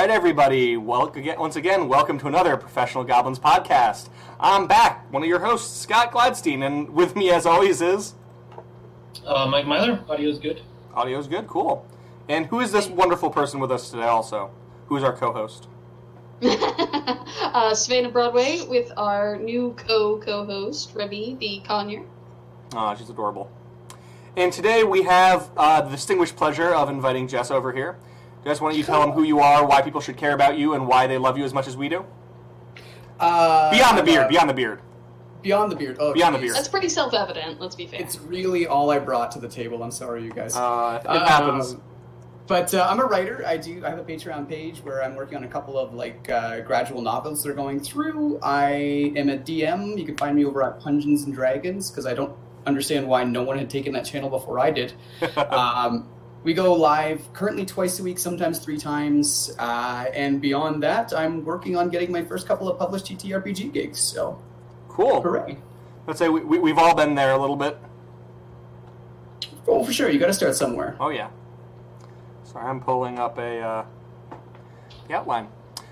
right, everybody. Well, once again, welcome to another Professional Goblins podcast. I'm back, one of your hosts, Scott Gladstein, and with me, as always, is Uh, Mike Myler, audio's good. audio's good, cool. And who is this wonderful person with us today? Also, who is our co-host? uh, Savannah Broadway with our new co co host, Remy the Conyer. Ah, she's adorable. And today we have uh, the distinguished pleasure of inviting Jess over here. Jess, why don't you tell them who you are, why people should care about you, and why they love you as much as we do? Uh, Beyond the beard, uh, beyond the beard. Beyond the beard. Oh, Beyond the beard. That's pretty self evident, let's be fair. It's really all I brought to the table. I'm sorry, you guys. Uh, it Uh, happens. But uh, I'm a writer. I do. I have a Patreon page where I'm working on a couple of like uh, gradual novels that are going through. I am a DM. You can find me over at Pungeons and Dragons because I don't understand why no one had taken that channel before I did. um, we go live currently twice a week, sometimes three times, uh, and beyond that, I'm working on getting my first couple of published TTRPG gigs. So, cool. hooray! Let's say we, we, we've all been there a little bit. Oh, for sure, you got to start somewhere. Oh yeah. Sorry, I'm pulling up a uh, the outline.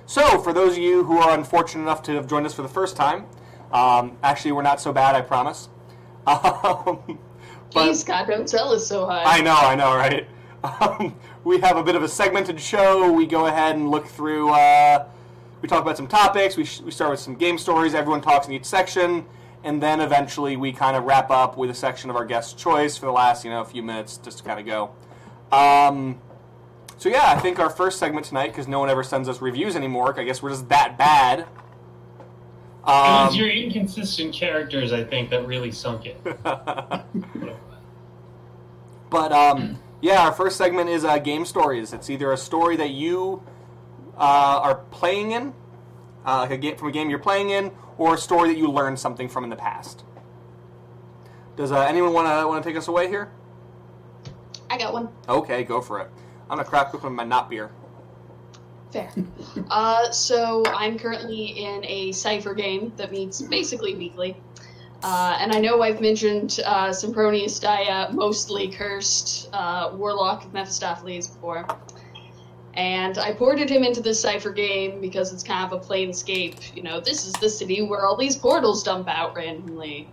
So, for those of you who are unfortunate enough to have joined us for the first time, um, actually, we're not so bad, I promise. Um, but- Jeez, God, don't sell us so high. I know, I know, right? Um, we have a bit of a segmented show. We go ahead and look through. Uh, we talk about some topics. We, sh- we start with some game stories. Everyone talks in each section, and then eventually we kind of wrap up with a section of our guest choice for the last, you know, few minutes, just to kind of go. Um, so yeah, I think our first segment tonight, because no one ever sends us reviews anymore. I guess we're just that bad. it Um, was your inconsistent characters, I think, that really sunk it. But um, yeah, our first segment is uh, game stories. It's either a story that you uh, are playing in, uh, like a game from a game you're playing in, or a story that you learned something from in the past. Does uh, anyone want to want to take us away here? I got one. Okay, go for it. I'm gonna crack open my not beer. Fair. uh, so I'm currently in a cipher game that meets basically weekly. Uh, and I know I've mentioned uh, Sempronius Dia, mostly cursed uh, warlock of Mephistopheles before. And I ported him into this cipher game because it's kind of a planescape, you know, this is the city where all these portals dump out randomly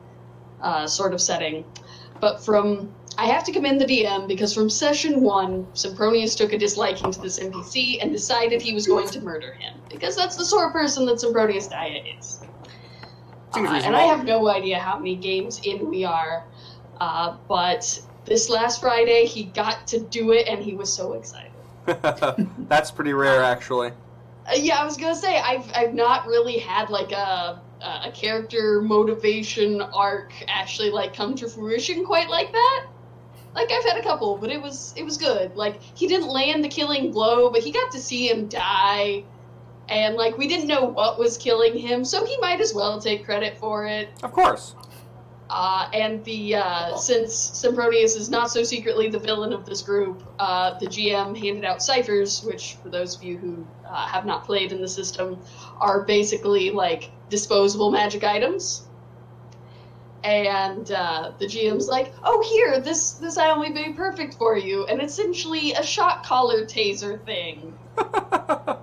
uh, sort of setting. But from I have to commend the DM because from session one, Sempronius took a disliking to this NPC and decided he was going to murder him because that's the sort of person that Sempronius Dia is. Seems Uh, and. I have no idea how many games in we are, uh, but this last Friday he got to do it and he was so excited. That's pretty rare, actually. Uh, yeah, I was gonna say I've I've not really had like a a character motivation arc actually like come to fruition quite like that. Like I've had a couple, but it was it was good. Like he didn't land the killing blow, but he got to see him die, and like we didn't know what was killing him, so he might as well take credit for it. Of course. Uh, and the uh, since Sempronius is not so secretly the villain of this group, uh, the GM handed out ciphers, which for those of you who uh, have not played in the system, are basically like disposable magic items. And uh, the GM's like, "Oh, here, this this item will be perfect for you," and it's essentially a shot collar taser thing.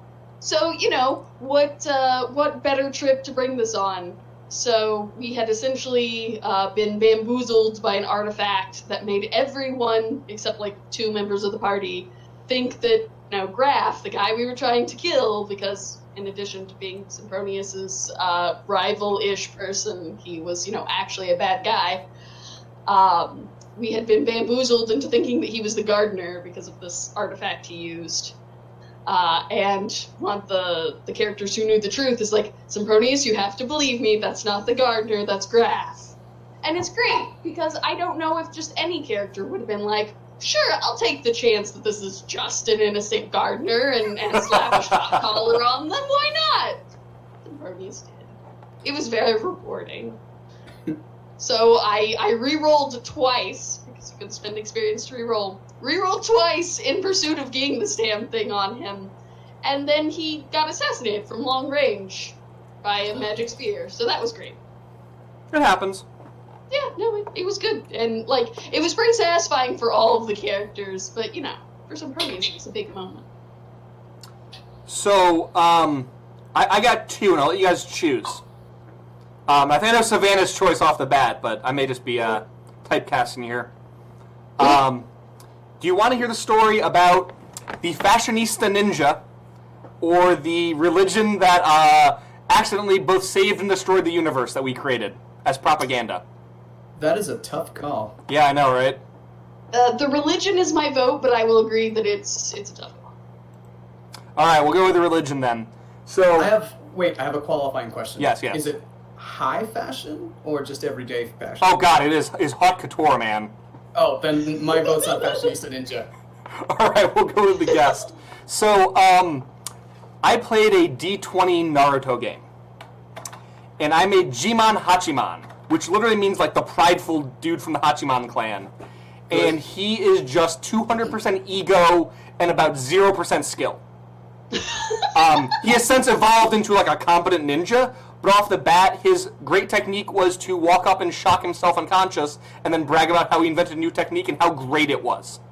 So you know what? Uh, what better trip to bring this on? So we had essentially uh, been bamboozled by an artifact that made everyone, except like two members of the party, think that you know Graf, the guy we were trying to kill, because in addition to being Sempronius's uh, rival-ish person, he was you know actually a bad guy. Um, we had been bamboozled into thinking that he was the gardener because of this artifact he used. Uh, and one of the, the characters who knew the truth is like, Sempronius, you have to believe me, that's not the gardener, that's grass. And it's great, because I don't know if just any character would have been like, sure, I'll take the chance that this is just an innocent gardener and, and slap a shot collar on them, why not? Sempronius did. It was very rewarding. So I, I re-rolled twice, because you can spend experience to re-roll. Rerolled twice in pursuit of getting this damn thing on him. And then he got assassinated from long range by a magic spear. So that was great. It happens. Yeah, no, it, it was good. And, like, it was pretty satisfying for all of the characters, but, you know, for Sempronius, it was a big moment. So, um, I, I got two, and I'll let you guys choose. Um, I think I know Savannah's choice off the bat, but I may just be uh, typecasting here. Um, do you want to hear the story about the fashionista ninja, or the religion that uh, accidentally both saved and destroyed the universe that we created as propaganda? That is a tough call. Yeah, I know, right? Uh, the religion is my vote, but I will agree that it's it's a tough one. All right, we'll go with the religion then. So, I have wait. I have a qualifying question. Yes, yes. Is it high fashion or just everyday fashion? oh god, it is is haute couture, man. Oh, then my vote's on fashionista ninja. All right, we'll go with the guest. So, um, I played a D20 Naruto game, and I made Jimon Hachiman, which literally means like the prideful dude from the Hachiman clan, and he is just 200% ego and about 0% skill. um, he has since evolved into like a competent ninja, but off the bat, his great technique was to walk up and shock himself unconscious, and then brag about how he invented a new technique and how great it was.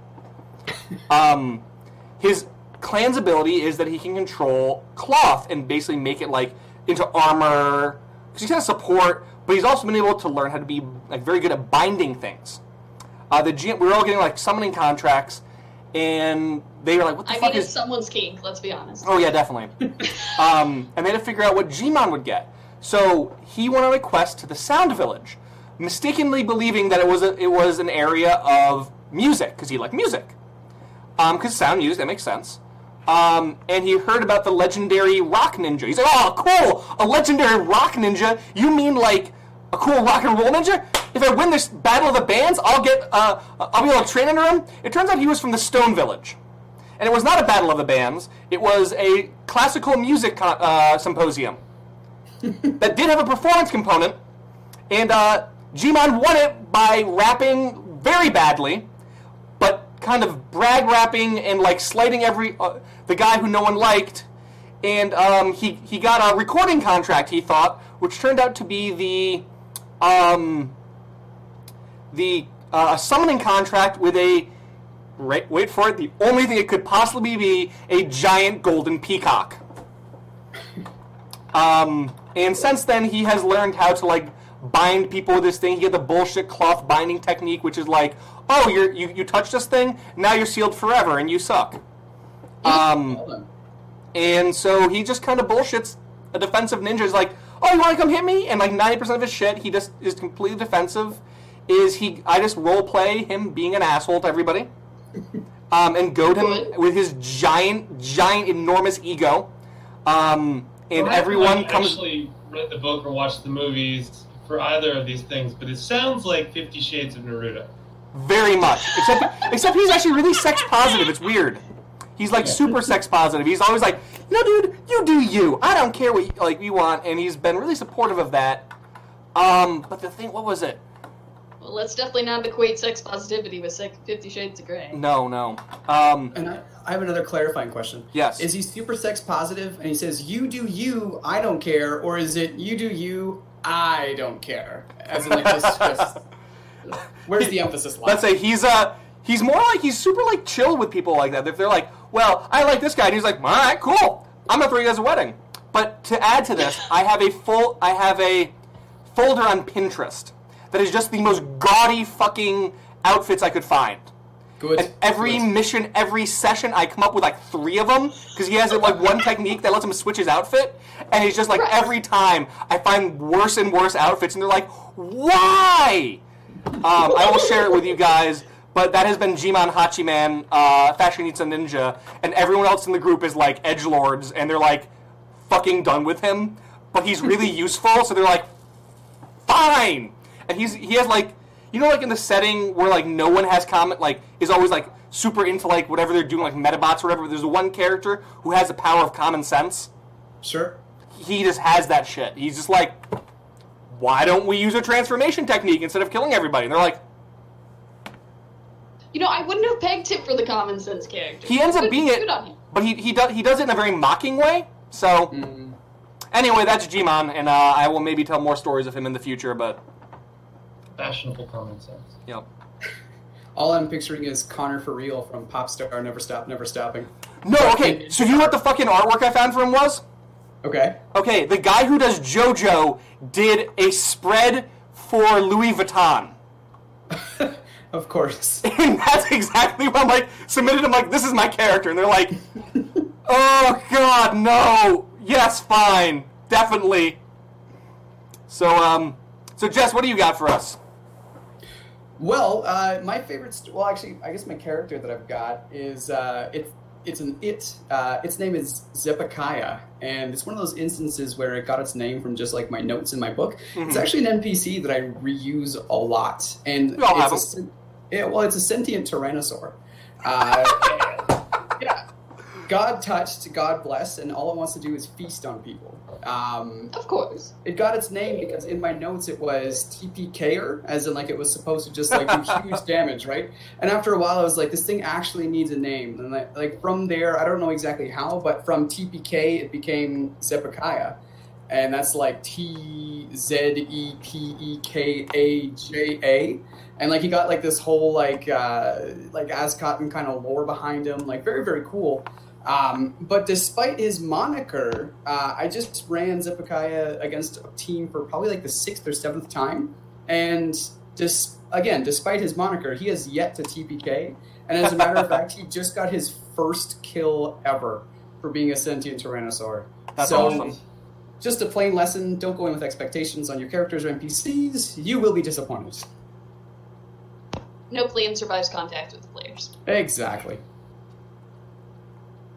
Um, his clan's ability is that he can control cloth and basically make it like into armor. Because he's kind of support, but he's also been able to learn how to be like very good at binding things. Uh, the GM, we were all getting like summoning contracts, and they were like, "What the I fuck mean, is it's someone's kink. Let's be honest. Oh yeah, definitely. um, and they had to figure out what Jimon would get. So he went on a quest to the Sound Village, mistakenly believing that it was a, it was an area of music because he liked music. Because sound music, that makes sense. Um, and he heard about the legendary rock ninja. He's like, "Oh, cool! A legendary rock ninja? You mean like a cool rock and roll ninja? If I win this battle of the bands, I'll get uh, I'll be able to train under him." It turns out he was from the Stone Village and it was not a battle of the bands. It was a classical music uh, symposium that did have a performance component, and uh, Jimon won it by rapping very badly, but kind of brag rapping and like slighting every uh, the guy who no one liked. And um, he he got a recording contract. He thought, which turned out to be the um, the uh, summoning contract with a Right, wait for it. The only thing it could possibly be a giant golden peacock. Um, and since then, he has learned how to like bind people with this thing. He had the bullshit cloth binding technique, which is like, oh, you're, you you touch this thing, now you're sealed forever, and you suck. Um, and so he just kind of bullshits a defensive ninja. Is like, oh, you want to come hit me? And like ninety percent of his shit, he just is completely defensive. Is he? I just role play him being an asshole to everybody, um, and goad him with his giant, giant, enormous ego. Um, and haven't, everyone comes. actually read the book or watched the movies for either of these things, but it sounds like Fifty Shades of Naruto. Very much. Except except he's actually really sex positive. It's weird. He's like super sex positive. He's always like, no, dude, you do you. I don't care what you, like you want, and he's been really supportive of that. Um, but the thing, what was it? Well, let's definitely not equate sex positivity with sex Fifty Shades of Grey. No, no. Um, And I, I have another clarifying question. Yes. Is he super sex positive and he says, you do you, I don't care, or is it you do you, I don't care? As in, like, just, just where's the emphasis line? let's say he's uh he's more like he's super like chill with people like that. If they're like, well, I like this guy, and he's like, all right, cool. I'm gonna throw you guys a wedding. But to add to this, I have a full I have a folder on Pinterest that is just the most gaudy fucking outfits I could find. Good. And every Good. mission, every session, I come up with like three of them because he has like one technique that lets him switch his outfit, and he's just like Right. every time I find worse and worse outfits, and they're like, why? Um, I will share it with you guys. But that has been Jimon Hachiman, uh, Fashionista Ninja, and everyone else in the group is like edge lords, and they're like fucking done with him. But he's really useful, so they're like, fine. And he's he has like you know like in the setting where like no one has comment like is always like super into like whatever they're doing like metabots or whatever. There's one character who has the power of common sense. Sure. He just has that shit. He's just like, why don't we use a transformation technique instead of killing everybody? And they're like, You know, I wouldn't have pegged him for the common sense character. he ends up Good- being it, good on but he he does he does it in a very mocking way. So Mm, anyway, that's Jimon, and uh, I will maybe tell more stories of him in the future. But Fashionable common sense. you know. all I'm picturing is Connor for real from Popstar Never Stop, Never Stopping. No, okay. So you know what the fucking artwork I found for him was? Okay. Okay, the guy who does JoJo did a spread for Louis Vuitton. Of course. And that's exactly what I'm like submitted. I'm like, this is my character, and they're like, oh god, no. Yes, fine, definitely. So, um, so Jess, what do you got for us? Well, uh, my favorite. St- well, actually, I guess my character that I've got is uh, it's it's an it. Uh, its name is Zepakiah, and it's one of those instances where it got its name from just like my notes in my book. It's actually an NPC that I reuse a lot, and We all have it's a. Well, it's a sentient tyrannosaur. God touched, God blessed, and all it wants to do is feast on people. Um, Of course. it got its name because in my notes it was TPKer, as in like it was supposed to just like do huge damage, right? And after a while, I was like, this thing actually needs a name. And like, like from there, I don't know exactly how, but from TPK it became Zepakiah, and that's like T Z E P E K A J A. And like he got like this whole like uh, like Aztec kind of lore behind him, like very very cool. Um, but despite his moniker, uh, I just ran Zepakiah against a team for probably like the sixth or seventh time, and dis- again, despite his moniker, he has yet to TPK. And as a matter of fact, he just got his first kill ever for being a sentient tyrannosaur. That's so, awesome. Just a plain lesson: don't go in with expectations on your characters or NPCs. You will be disappointed. No plan survives contact with the players. Exactly.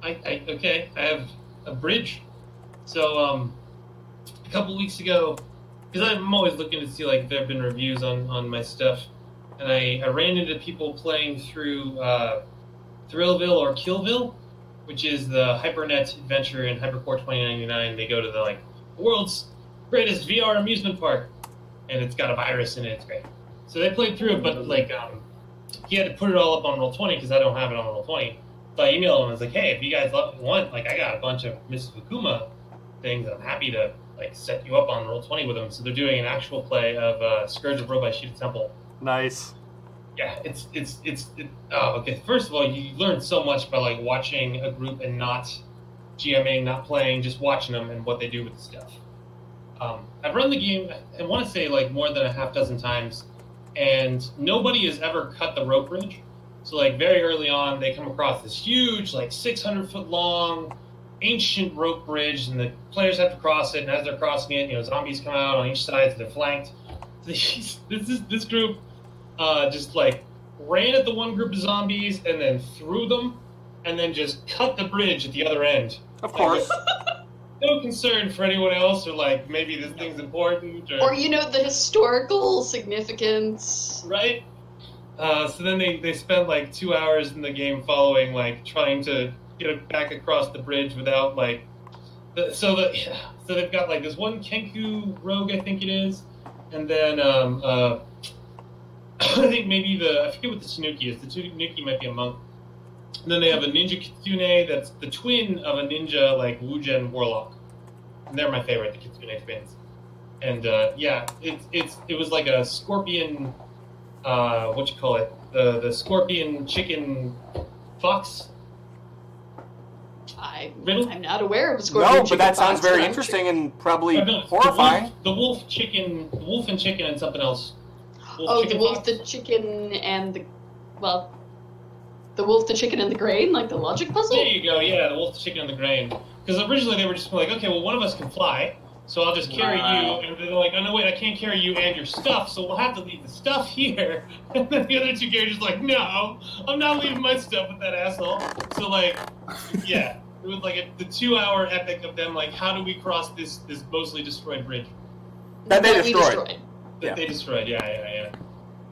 I, I okay. I have a bridge. So um, a couple weeks ago, because I'm always looking to see like there have been reviews on on my stuff, and I, I ran into people playing through uh, Thrillville or Killville, which is the HyperNet adventure in Hypercorps 2099. They go to the like world's greatest VR amusement park, and it's got a virus in it. It's great. So they played through it, but like um, he had to put it all up on Roll Twenty because I don't have it on Roll Twenty. So I emailed him and was like, "Hey, if you guys love, want, like, I got a bunch of Mists of Akuma things. I'm happy to like set you up on Roll Twenty with them." So they're doing an actual play of uh, Scourge of Robai Sheeta Temple. Nice. Yeah, it's it's it's it, oh, okay. First of all, you learn so much by like watching a group and not GMing, not playing, just watching them and what they do with the stuff. Um, I've run the game, I want to say like more than a half dozen times, and nobody has ever cut the rope bridge. So like very early on, they come across this huge, like 600 foot long, ancient rope bridge, and the players have to cross it. And as they're crossing it, you know, zombies come out on each side, so they're flanked. This this this group uh, just like ran at the one group of zombies and then threw them, and then just cut the bridge at the other end. Of course. No concern for anyone else, or like maybe this thing's important, or, Or you know the historical significance. right? Uh, so then they, they spent like two hours in the game following, like trying to get back across the bridge without like. So the so they've got like this one Kenku rogue, I think it is, and then um, uh, I think maybe the I forget what the Tanuki is. The Tanuki might be a monk. And then they have a ninja kitsune that's the twin of a ninja like Wujen warlock. And they're my favorite, the kitsune twins. And uh, yeah, it's it's it was like a scorpion uh, what you call it? The the scorpion chicken fox. I, Riddle? I'm not aware of a scorpion. no, but chicken that sounds fox, very but I'm interesting and probably Uh, no, horrifying. The wolf, the wolf chicken, the wolf and chicken, and something else. Wolf Oh, the wolf, fox? the chicken, and the well, the wolf, the chicken, and the grain, like the logic puzzle. There you go. Yeah, the wolf, the chicken, and the grain. Because originally they were just like, okay, well, one of us can fly, so I'll just carry Wow. you. And they're like, oh no, wait, I can't carry you and your stuff, so we'll have to leave the stuff here. And then the other two characters are like, no, I'm not leaving my stuff with that asshole. So like, yeah, it was like a, the two-hour epic of them like, how do we cross this this mostly destroyed bridge? That they we destroyed. that Yeah. they destroyed. Yeah, yeah, yeah.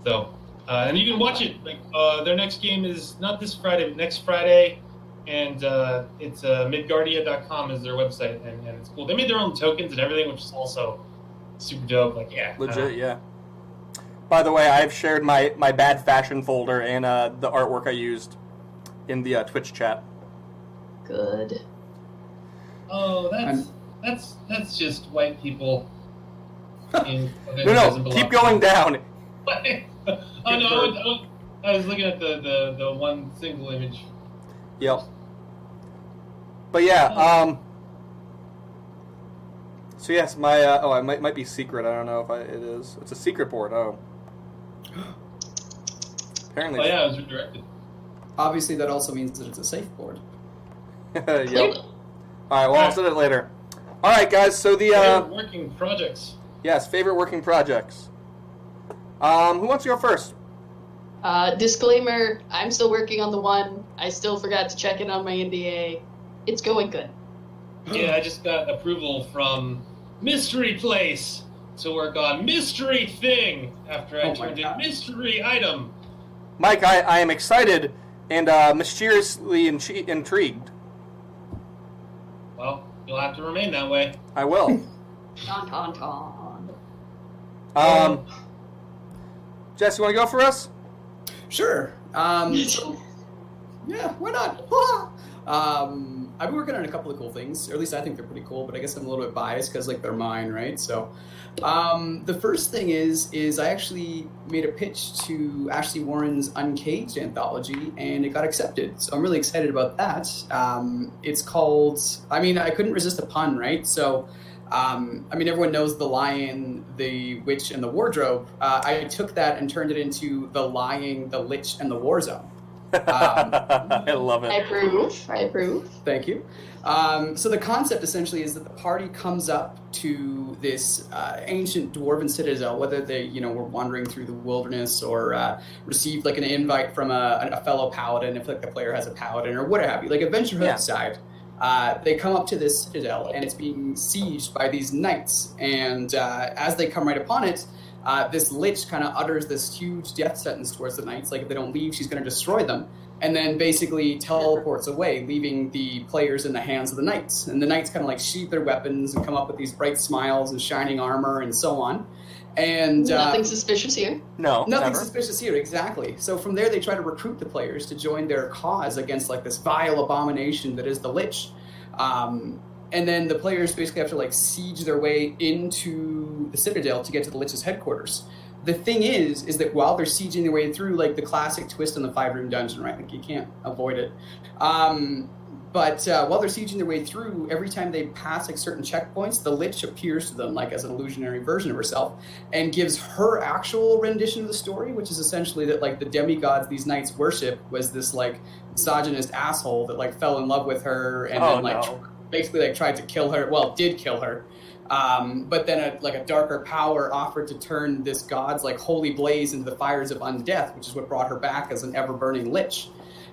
So, uh, and you can watch it. Like uh, their next game is not this Friday, but next Friday, and uh, it's uh, Midgardia.com is their website, and, and it's cool. They made their own tokens and everything, which is also super dope. Like, yeah, uh, Legit, yeah. By the way, I've shared my, my bad fashion folder and uh, the artwork I used in the uh, Twitch chat. Good. Oh, that's I'm- that's that's just white people. In, No, no, keep going down. oh no, I was, I was- I was looking at the, the, the one single image. Yep. But yeah, um. So yes, my uh, oh, it might might be secret. I don't know if I, it is. It's a secret board. Oh. Apparently. Oh yeah, it was redirected. Obviously, that also means that it's a safe board. yep. All right. Well, I'll send it later. All right, guys. So the uh, Favorite working projects. yes, favorite working projects. Um, who wants to go first? Uh, disclaimer: I'm still working on the one. I still forgot to check in on my NDA. It's going good. Yeah, I just got approval from Mystery Place to work on Mystery Thing after I Oh my turned in Mystery Item. Mike, I, I am excited and uh, mysteriously intri- intrigued. Well, you'll have to remain that way. I will. Ton ton ton. Um, Jess, you want to go for us? Sure. Um, yeah, why not? um, I've been working on a couple of cool things, or at least I think they're pretty cool. But I guess I'm a little bit biased because like they're mine, right? So, um, the first thing is is I actually made a pitch to Ashley Warren's Uncaged anthology, and it got accepted. So I'm really excited about that. Um, it's called. I mean, I couldn't resist a pun, right? So. Um, I mean, everyone knows the lion, the witch, and the wardrobe. Uh, I took that and turned it into the lying, the lich, and the war zone. Um, I love it. I approve. I approve. Thank you. Um, so the concept essentially is that the party comes up to this uh, ancient dwarven citadel, whether they, you know, were wandering through the wilderness or uh, received like an invite from a, a fellow paladin, if like the player has a paladin or what have you, like Adventure Hood Yeah. side. Uh, they come up to this citadel and it's being sieged by these knights. And uh, as they come right upon it, uh, this lich kind of utters this huge death sentence towards the knights. Like if they don't leave, she's going to destroy them. And then basically teleports away, leaving the players in the hands of the knights. And the knights kind of like sheath their weapons and come up with these bright smiles and shining armor and so on. And uh, Nothing suspicious here. No, Nothing never. suspicious here, exactly. So from there, they try to recruit the players to join their cause against like this vile abomination that is the Lich. Um, and then the players basically have to like siege their way into the Citadel to get to the Lich's headquarters. The thing is, is that while they're sieging their way through, like the classic twist in the five room dungeon, right? Like you can't avoid it. Um, but uh, while they're sieging their way through, every time they pass like certain checkpoints, the Lich appears to them like as an illusionary version of herself and gives her actual rendition of the story, which is essentially that like the demigods these knights worship was this like misogynist asshole that like fell in love with her and Oh, then like no. Basically like tried to kill her. Well, did kill her. Um, but then a, like a darker power offered to turn this god's like holy blaze into the fires of undeath, which is what brought her back as an ever burning lich.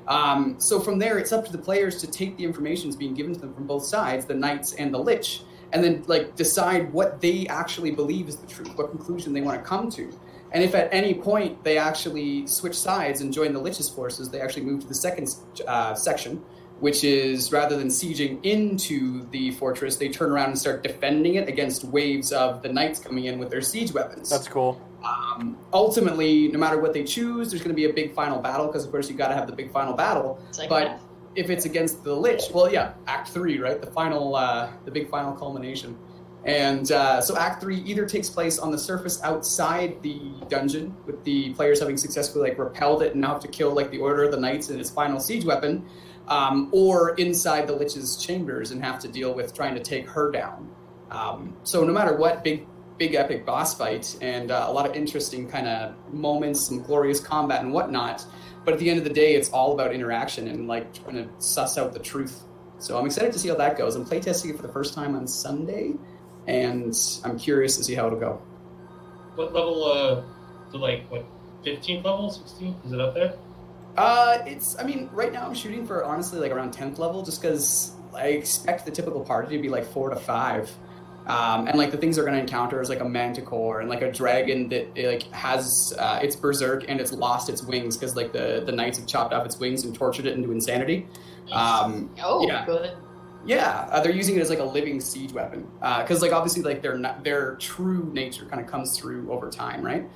Um, so from there, it's up to the players to take the information that's being given to them from both sides, the knights and the lich, and then like decide what they actually believe is the truth, what conclusion they want to come to. And if at any point they actually switch sides and join the lich's forces, they actually move to the second uh, section, which is rather than sieging into the fortress, they turn around and start defending it against waves of the knights coming in with their siege weapons. That's cool. Um, ultimately, no matter what they choose, there's going to be a big final battle because, of course, you got to have the big final battle. Like But that. if it's against the Lich, well, yeah, Act Three, right? The final, uh, the big final culmination. And uh, so, Act Three either takes place on the surface outside the dungeon, with the players having successfully like repelled it and now have to kill like the Order of the Knights and its final siege weapon, um, or inside the Lich's chambers and have to deal with trying to take her down. Um, so, no matter what, big big epic boss fight and uh, a lot of interesting kind of moments, some glorious combat and whatnot. But at the end of the day, it's all about interaction and like trying to suss out the truth. So I'm excited to see how that goes. I'm playtesting it for the first time on Sunday, and I'm curious to see how it'll go. What level? Uh, to like what? 15th level? 16? Is it up there? Uh, it's. I mean, right now I'm shooting for honestly like around 10th level, just because I expect the typical party to be like four to five. Um, and like the things they're going to encounter is like a manticore and like a dragon that it, like has uh, its berserk and it's lost its wings because like the the knights have chopped off its wings and tortured it into insanity. Um, oh, yeah. good. yeah, uh, they're using it as like a living siege weapon because like obviously like their their true nature kind of comes through over time, right?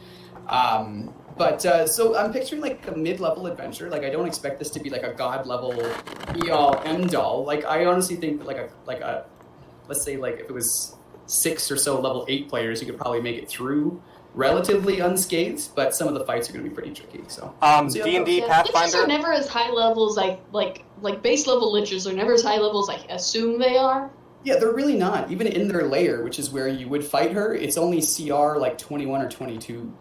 Um, but uh, so I'm picturing like a mid-level adventure. Like I don't expect this to be like a god level be all end all. Like I honestly think that like a like a let's say like if it was six or so level eight players, you could probably make it through. relatively unscathed, but some of the fights are going to be pretty tricky. So Um, See how D and D Yeah, liches are never as high level as I like. Like base level liches are never as high level as I assume they are. yeah, they're really not. Even in their layer, which is where you would fight her, it's only CR like 21 or 22,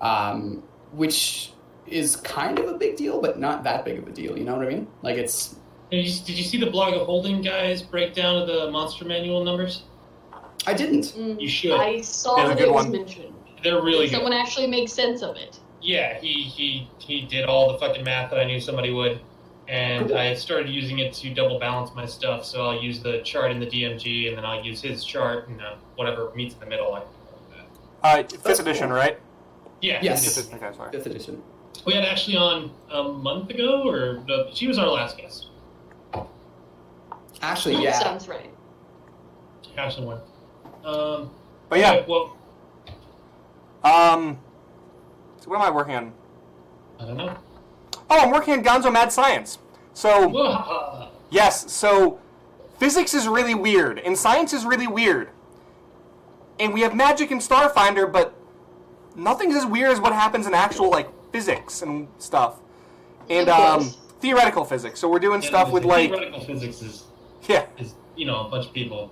um, which is kind of a big deal, but not that big of a deal. You know what I mean? Like it's Did you, did you see the blog of Holding guys breakdown of the monster manual numbers? I didn't. Mm, You should. I saw Yeah, that it was one. mentioned. They're really good. Someone actually makes sense of it. Yeah, he, he he did all the fucking math that I knew somebody would, and Cool. I started using it to double balance my stuff. So I'll use the chart in the DMG, and then I'll use his chart, and uh, whatever meets in the middle. I Uh, fifth That's edition, cool. right? Yeah, Yes. Fifth, okay, sorry. Fifth edition. We had Ashley on a month ago, or no, she was our last guest. Actually, That yeah. sounds right. Ashley won. Um, But yeah, okay, well, um, so what am I working on? I don't know. Oh, I'm working on Gonzo Mad Science. So Whoa. yes, so physics is really weird and science is really weird, and we have magic and Starfinder, but nothing's as weird as what happens in actual like physics and stuff, and um, theoretical physics. So we're doing Yeah, stuff with the like theoretical physics is yeah, is you know a bunch of people.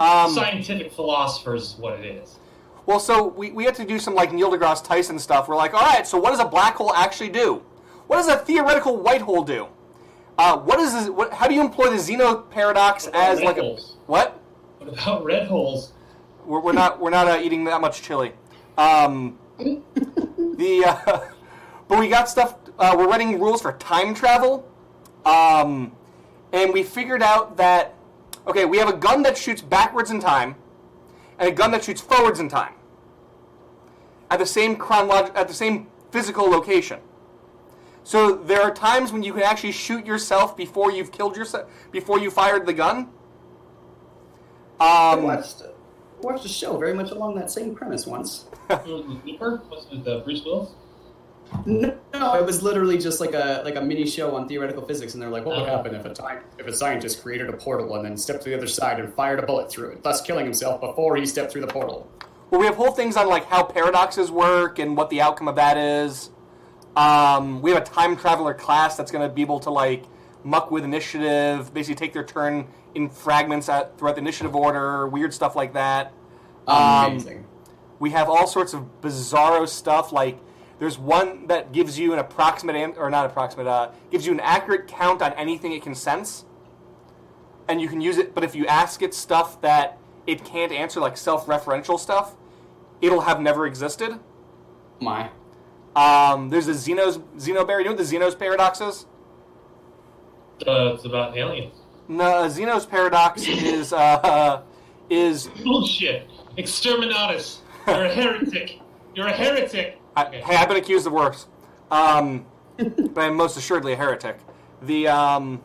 um, Scientific philosophers is what it is. Well, so we, we had to do some like Neil deGrasse Tyson stuff. We're like, all right, so what does a black hole actually do? What does a theoretical white hole do? Uh, what is this, what, how do you employ the Zeno paradox What about as red like holes? a what? What about red holes? We're, we're not we're not uh, eating that much chili. Um, the uh, but we got stuff. Uh, we're writing rules for time travel, um, and we figured out that okay, we have a gun that shoots backwards in time, and a gun that shoots forwards in time at the same chronolog- at the same physical location. So there are times when you can actually shoot yourself before you've killed yourself before you fired the gun. Um, watched, watched a show very much along that same premise once. Looper? Was it the Bruce Willis? No, no, it was literally just like a like a mini show on theoretical physics, and they're like, what would Oh. happen if a time if a scientist created a portal and then stepped to the other side and fired a bullet through it, thus killing himself before he stepped through the portal. Well, we have whole things on like how paradoxes work and what the outcome of that is. Um, we have a time traveler class that's going to be able to like muck with initiative, basically take their turn in fragments at, throughout the initiative order, weird stuff like that. Um, Amazing. We have all sorts of bizarro stuff. Like there's one that gives you an approximate or not approximate, uh, gives you an accurate count on anything it can sense, and you can use it. But if you ask it stuff that it can't answer, like self-referential stuff, it'll have never existed. My. Um, there's a Zeno's Xenobar. You know what the Zeno's paradox is? Uh, it's about aliens. No, Zeno's paradox is uh, is Bullshit. Exterminatus. You're a heretic. You're a heretic. I, Okay. hey, I've been accused of worse, um, but I'm most assuredly a heretic. The um,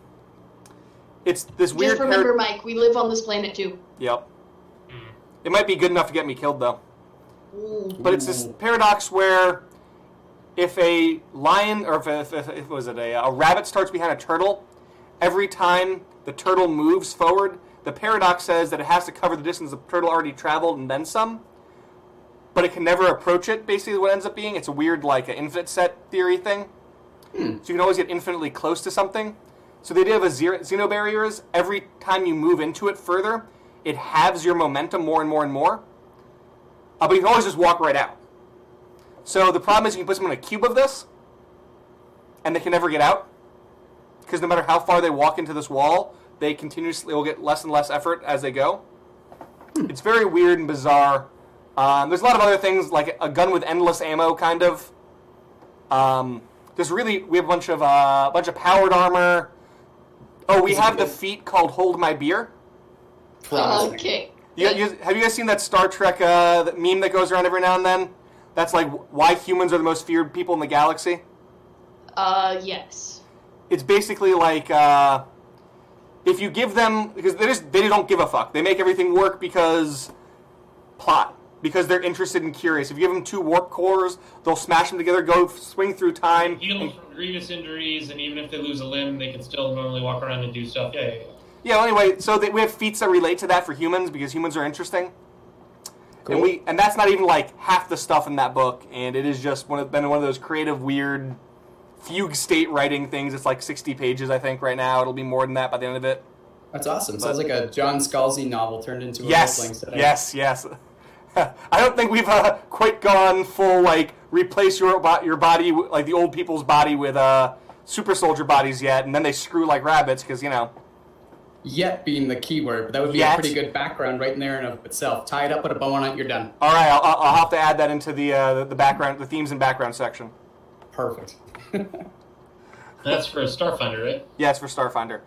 it's this weird. Just remember, par- Mike, we live on this planet too. yep. Mm. It might be good enough to get me killed though. Mm. But it's this paradox where if a lion or if, if, if, if was it a, a rabbit starts behind a turtle, every time the turtle moves forward, the paradox says that it has to cover the distance the turtle already traveled and then some. But it can never approach it. Basically, what ends up being it's a weird like an infinite set theory thing. So you can always get infinitely close to something. So the idea of a zero, xeno barrier is every time you move into it further, it halves your momentum more and more and more. Uh, but you can always just walk right out. So the problem is you can put someone in a cube of this, and they can never get out. Because no matter how far they walk into this wall, they continuously will get less and less effort as they go. It's very weird and bizarre. Um, there's a lot of other things like a gun with endless ammo, kind of. Um, there's really we have a bunch of uh, bunch of powered armor. Oh, we have the good? feat called "Hold My Beer." Promising. Okay. You, you, have you guys seen that Star Trek uh, that meme that goes around every now and then? That's like why humans are the most feared people in the galaxy. Uh, yes. It's basically like uh, if you give them because they just they don't give a fuck. They make everything work because plot because they're interested and curious. If you give them two warp cores, they'll smash them together, go swing through time. Heal them from grievous injuries, and even if they lose a limb, they can still normally walk around and do stuff. Yeah, yeah, yeah. Yeah. Well, anyway, so they, we have feats that relate to that for humans because humans are interesting. And we and that's not even like half the stuff in that book, and it is just one of, been one of those creative, weird fugue state writing things. It's like sixty pages, I think, right now. It'll be more than that by the end of it. That's awesome. Sounds like a John Scalzi novel turned into a Yes, setting. yes, yes. I don't think we've uh, quite gone full like replace your your body like the old people's body with uh, super soldier bodies yet, and then they screw like rabbits because you know. Yet being the key word, but that would be Yet. a pretty good background right in there and of itself. Tie it up, put a bow on it, you're done. All right, I'll, I'll I'll have to add that into the uh, the background, the themes and background section. Perfect. That's for Starfinder, right? Yeah, it's for Starfinder.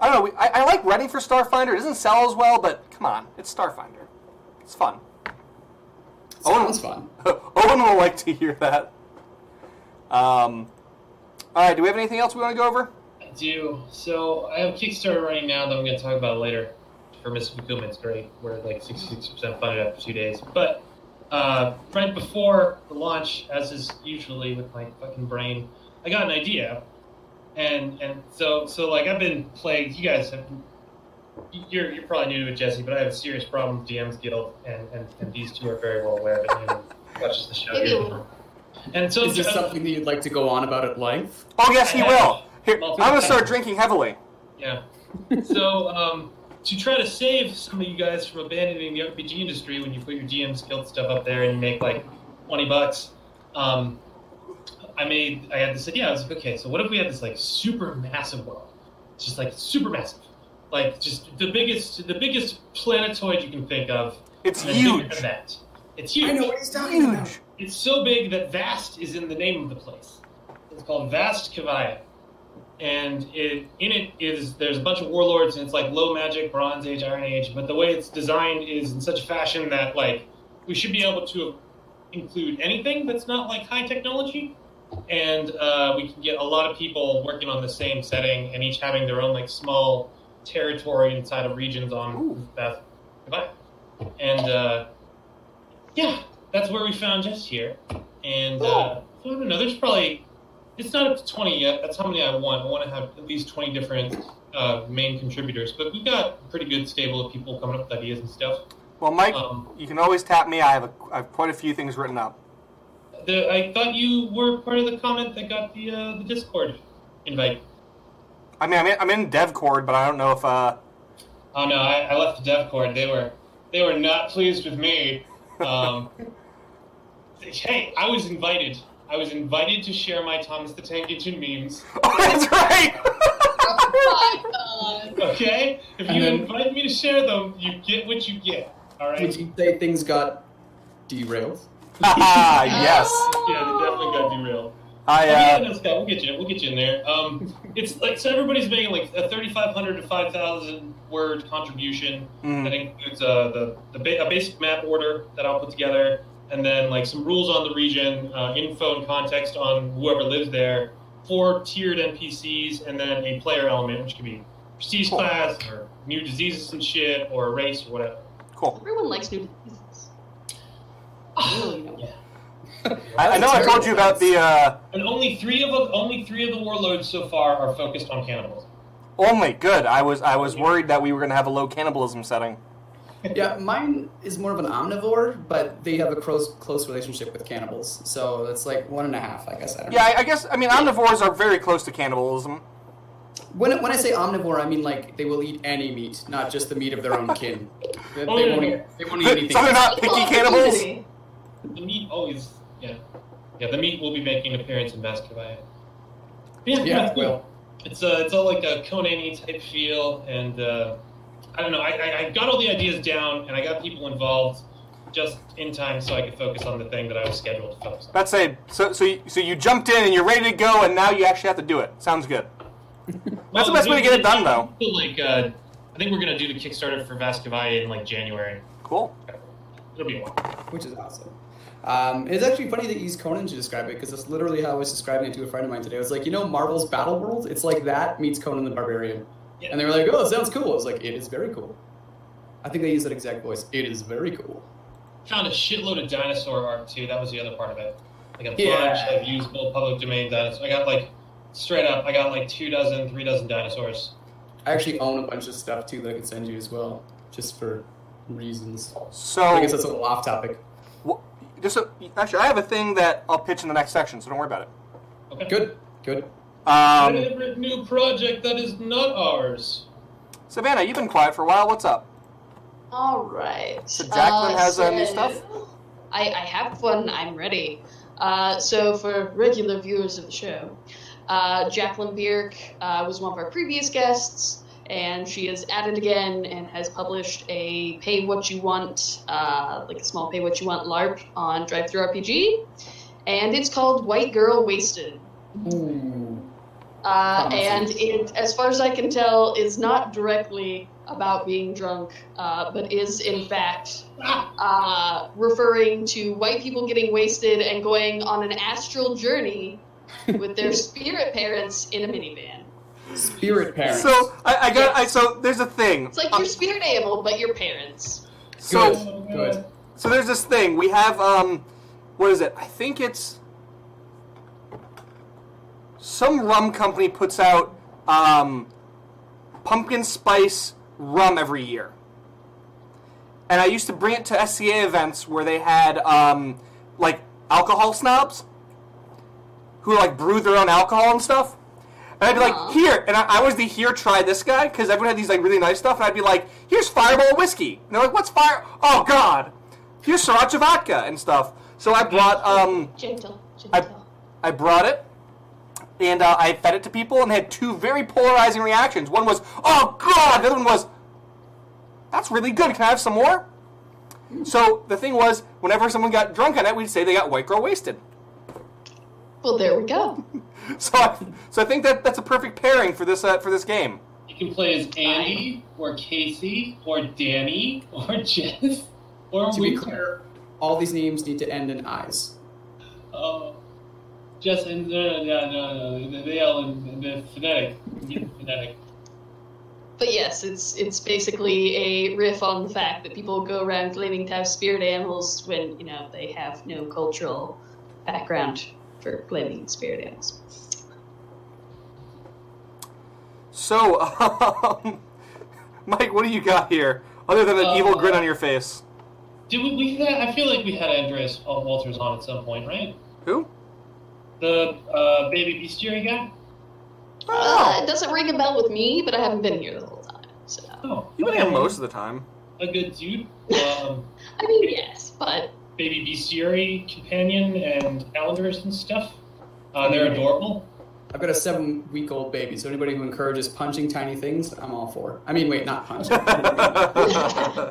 I don't know. we- I, I like Ready for Starfinder. It doesn't sell as well, but come on, it's Starfinder. It's fun. Sounds fun. Owen will like to hear that. Um, all right. Do we have anything else we want to go over? I do. So I have Kickstarter running now that I'm going to talk about later for Mississippi Film. It's great. We're like 66% funded after two days. But uh, right before the launch, as is usually with my fucking brain, I got an idea. And and so so like I've been plagued. You guys have. You're, you're probably new to it, Jesse, but I have a serious problem with DM's Guild, and, and, and these two are very well aware of it. Anyone who watches the show. Here. And so Is this uh, something that you'd like to go on about at length? Oh yes, he will. Here, I'm gonna start drinking heavily. Yeah. so, um, to try to save some of you guys from abandoning the RPG industry when you put your GM Guild stuff up there and you make like 20 bucks, um, I made, I had this idea. I was like, okay, so what if we had this like super massive world? It's just like super massive. Like just the biggest, the biggest planetoid you can think of. It's and then bigger huge. than that. It's huge. I know what he's talking about. It's so big that Vast is in the name of the place. It's called Vast Kavaya. And it, in it is there's a bunch of warlords and it's like low magic, Bronze Age, Iron Age, but the way it's designed is in such a fashion that like we should be able to include anything that's not like high technology. And uh, we can get a lot of people working on the same setting and each having their own like small territory inside of regions on Ooh. Kavaya. And uh, yeah, that's where we found Jess here. And uh, I don't know, there's probably, it's not up to 20 yet. That's how many I want. I want to have at least 20 different uh, main contributors. But we've got a pretty good stable of people coming up with ideas and stuff. Well, Mike, Um, you can always tap me. I have a, I have quite a few things written up. The, I thought you were part of the comment that got the, uh, the Discord invite. I mean, I'm in, I'm in DevCord, but I don't know if uh. Oh no, I, I left the dev cord. They were they were not pleased with me. Um, hey, I was invited. I was invited to share my Thomas the Tank Engine memes. Oh, that's right. Oh my god. Okay? If you then- invite me to share them, you get what you get. All right. Would you say things got derailed? Ah, yes. Yeah, they definitely got derailed. I yeah, uh, no, Scott, we'll get you. We'll get you in there. Um, it's like so everybody's making like a 3,500 to 5,000 word contribution mm, that includes uh, the the ba- a basic map order that I'll put together, and then like some rules on the region, uh, info and context on whoever lives there, four tiered NPCs, and then a player element, which can be prestige Cool. class or new diseases and shit, or race or whatever. cool. Everyone likes new diseases. Really, no. Yeah. I, I know I told you about the uh, And only three of the only three of the warlords so far are focused on cannibalism. only good. I was I was worried that we were gonna have a low cannibalism setting. Yeah, mine is more of an omnivore, but they have a close close relationship with cannibals, so it's like one and a half, I guess. I don't Yeah, I, I guess I mean omnivores are very close to cannibalism. When when I say omnivore, I mean like they will eat any meat, not just the meat of their own kin. They, Oh, they won't eat, they won't eat anything. So they're not picky cannibals. Opportunity. The meat always, yeah, yeah. The meat will be making an appearance in Baskerville. Yeah, Yeah, it's cool. well. It's uh, it's all like a Conan type feel, and uh, I don't know. I, I, I got all the ideas down, and I got people involved just in time so I could focus on the thing that I was scheduled to focus on. That's a so so you, so you jumped in and you're ready to go, and now you actually have to do it. Sounds good. That's the best way to get it done, though. So, Like, uh, I think we're gonna do the Kickstarter for Vast Kavaya in like January. Cool. It'll be a while. which is awesome. Um, it's actually funny that you use Conan to describe it because that's literally how I was describing it to a friend of mine today. I was like, you know, Marvel's Battle World. It's like that meets Conan the Barbarian, Yeah. and they were like, oh, it sounds cool. I was like, it is very cool. I think they use that exact voice. It is very cool. Found a shitload of dinosaur art too. That was the other part of it. Like a bunch of usable public domain dinosaurs. I got like straight up. I got like two dozen, three dozen dinosaurs. I actually own a bunch of stuff too that I could send you as well, just for reasons. So I guess that's a little off topic. Wh- just a, actually, I have a thing that I'll pitch in the next section, so don't worry about it. Okay. Good, good. Um, Favorite new project that is not ours. Savannah, you've been quiet for a while. What's up? All right. So Jacqueline has, uh, new stuff? I, I have one. I'm ready. Uh, so for regular viewers of the show, uh, Jacqueline Bryk uh, was one of our previous guests, and she is at it again and has published a pay what you want, uh, like a small pay what you want LARP on DriveThruRPG, and it's called White Girl Wasted. Uh, and it, as far as I can tell, is not directly about being drunk, uh, but is in fact uh, referring to white people getting wasted and going on an astral journey with their spirit parents in a minivan. Spirit parents. So I, I got. I, so there's a thing. It's like your spirit animal, but your parents. so Good. Good. so there's this thing. We have um, what is it? I think it's some rum company puts out um, pumpkin spice rum every year. And I used to bring it to SCA events where they had um, like alcohol snobs who like brew their own alcohol and stuff. And I'd be like, here, and I, I was the here, try this guy because everyone had these like really nice stuff, and I'd be like, here's Fireball whiskey. And they're like, what's fire? Oh God, here's Sriracha vodka and stuff. So I brought um, Gentle, I, gentle. I brought it, and uh, I fed it to people, and they had two very polarizing reactions. One was, "Oh God!" The other one was, "That's really good. Can I have some more?" So the thing was, whenever someone got drunk on it, we'd say they got white girl wasted. Well, there we go. So, I, so I think that that's a perfect pairing for this uh, for this game. You can play as Andy, or Casey, or Danny, or Jess, or To be Winter. clear, all these names need to end in eyes. Oh, Jess and no, no, no, no, they all in the phonetic. phonetic. But yes, it's it's basically a riff on the fact that people go around claiming to have spirit animals when you know they have no cultural background for claiming spirit animals. So, um, Mike, what do you got here? Other than an Uh, evil grin on your face. Did we, we had, I feel like we had Andreas Walters on at some point, right? Who? The uh, baby bestiary guy. Uh, it doesn't ring a bell with me, but I haven't been here the whole time. So Oh, You've been here most of the time. A good dude. Um, I mean, yes, but baby bestiary companion and elders and stuff. Uh, they're adorable. I've got a seven-week-old baby, so anybody who encourages punching tiny things, I'm all for. I mean, wait, not punching.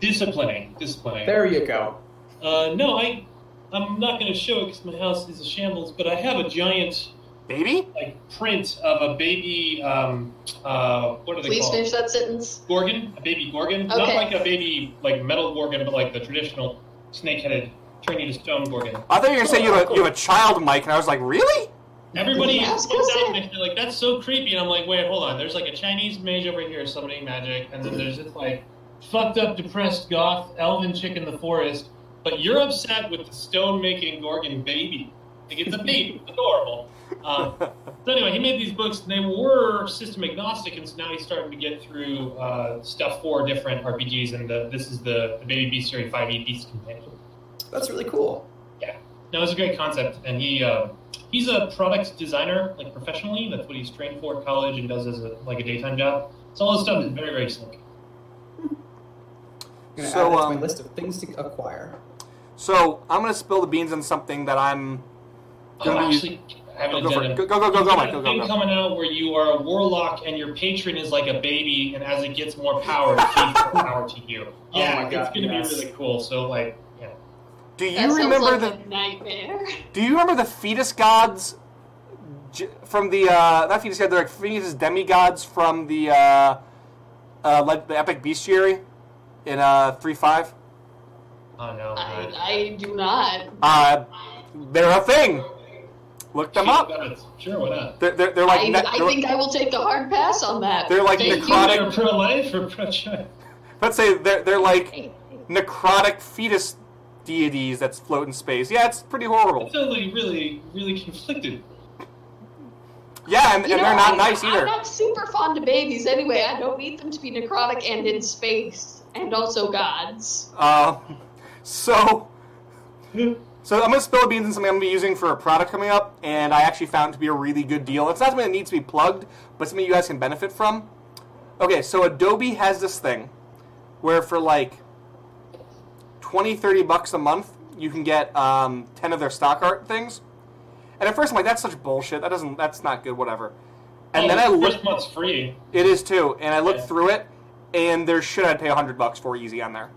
Disciplining, disciplining. there you go. Uh, no, I, I'm not going to show it because my house is a shambles. But I have a giant Baby? like print of a baby. Um, uh, what are they please called? finish that sentence. Gorgon, a baby gorgon. Not like a baby like metal gorgon, but like the traditional snake-headed, turn you to stone gorgon. I thought you were gonna say you have a, you have a child, Mike, and I was like, really? Everybody comes out and they're like, "That's so creepy," and I'm like, "Wait, hold on." There's like a Chinese mage over here summoning magic, and then there's this like fucked up, depressed goth elven chick in the forest. But you're upset with the stone-making gorgon baby. Like it's a baby, it's adorable. Um, so anyway, he made these books, and they were system agnostic, and so now he's starting to get through uh, stuff for different RPGs, and the, this is the, the Baby Bestiary 5e Beast Companion. That's really cool. No, it's a great concept, and he uh, he's a product designer, like professionally. That's what he's trained for at college and does as a, like a daytime job. So all this stuff is very very slick. I'm gonna So, add it to um, my list of things to acquire. So I'm gonna spill the beans on something that I'm. Oh, Gonna be- actually, I have Go, an go for it. Go go go go go, Mike. Go go thing go. coming out where you are a warlock and your patron is like a baby, and as it gets more power, it feeds more power to you. Oh Yeah, my God, it's gonna yes. be really cool. So like, yeah. Do you sounds remember like the a nightmare. Do you remember the fetus gods from the uh, not fetus gods? They're like fetus demigods from the uh, uh, like the epic bestiary in uh, three five. Oh no. I. I do not. Uh, they're a thing. Look them up. Sure, why not? They're, they're, they're like I, ne- I they're- think I will take the hard pass on that. They're like Thank you. necrotic- You're pro-life or pro-choice? let's say they're they're like Hey, necrotic fetus deities that float in space. Yeah, it's pretty horrible. That sounds like really, really conflicted. Yeah, and, and know, they're not I'm, nice I'm either. not super fond of babies anyway. I don't need them to be necrotic and in space. And also gods. Uh, so, so I'm gonna spill the beans on something I'm gonna be using for a product coming up, and I actually found it to be a really good deal. It's not something that needs to be plugged, but something you guys can benefit from. Okay, so Adobe has this thing where for like 20, 30 bucks a month, you can get um, 10 of their stock art things. And at first I'm like, that's such bullshit. That doesn't, that's not good, whatever. And Oh, then I the looked, first month's free. it is too, and I looked Yeah. through it, and there's shit I'd pay 100 bucks for easy on there.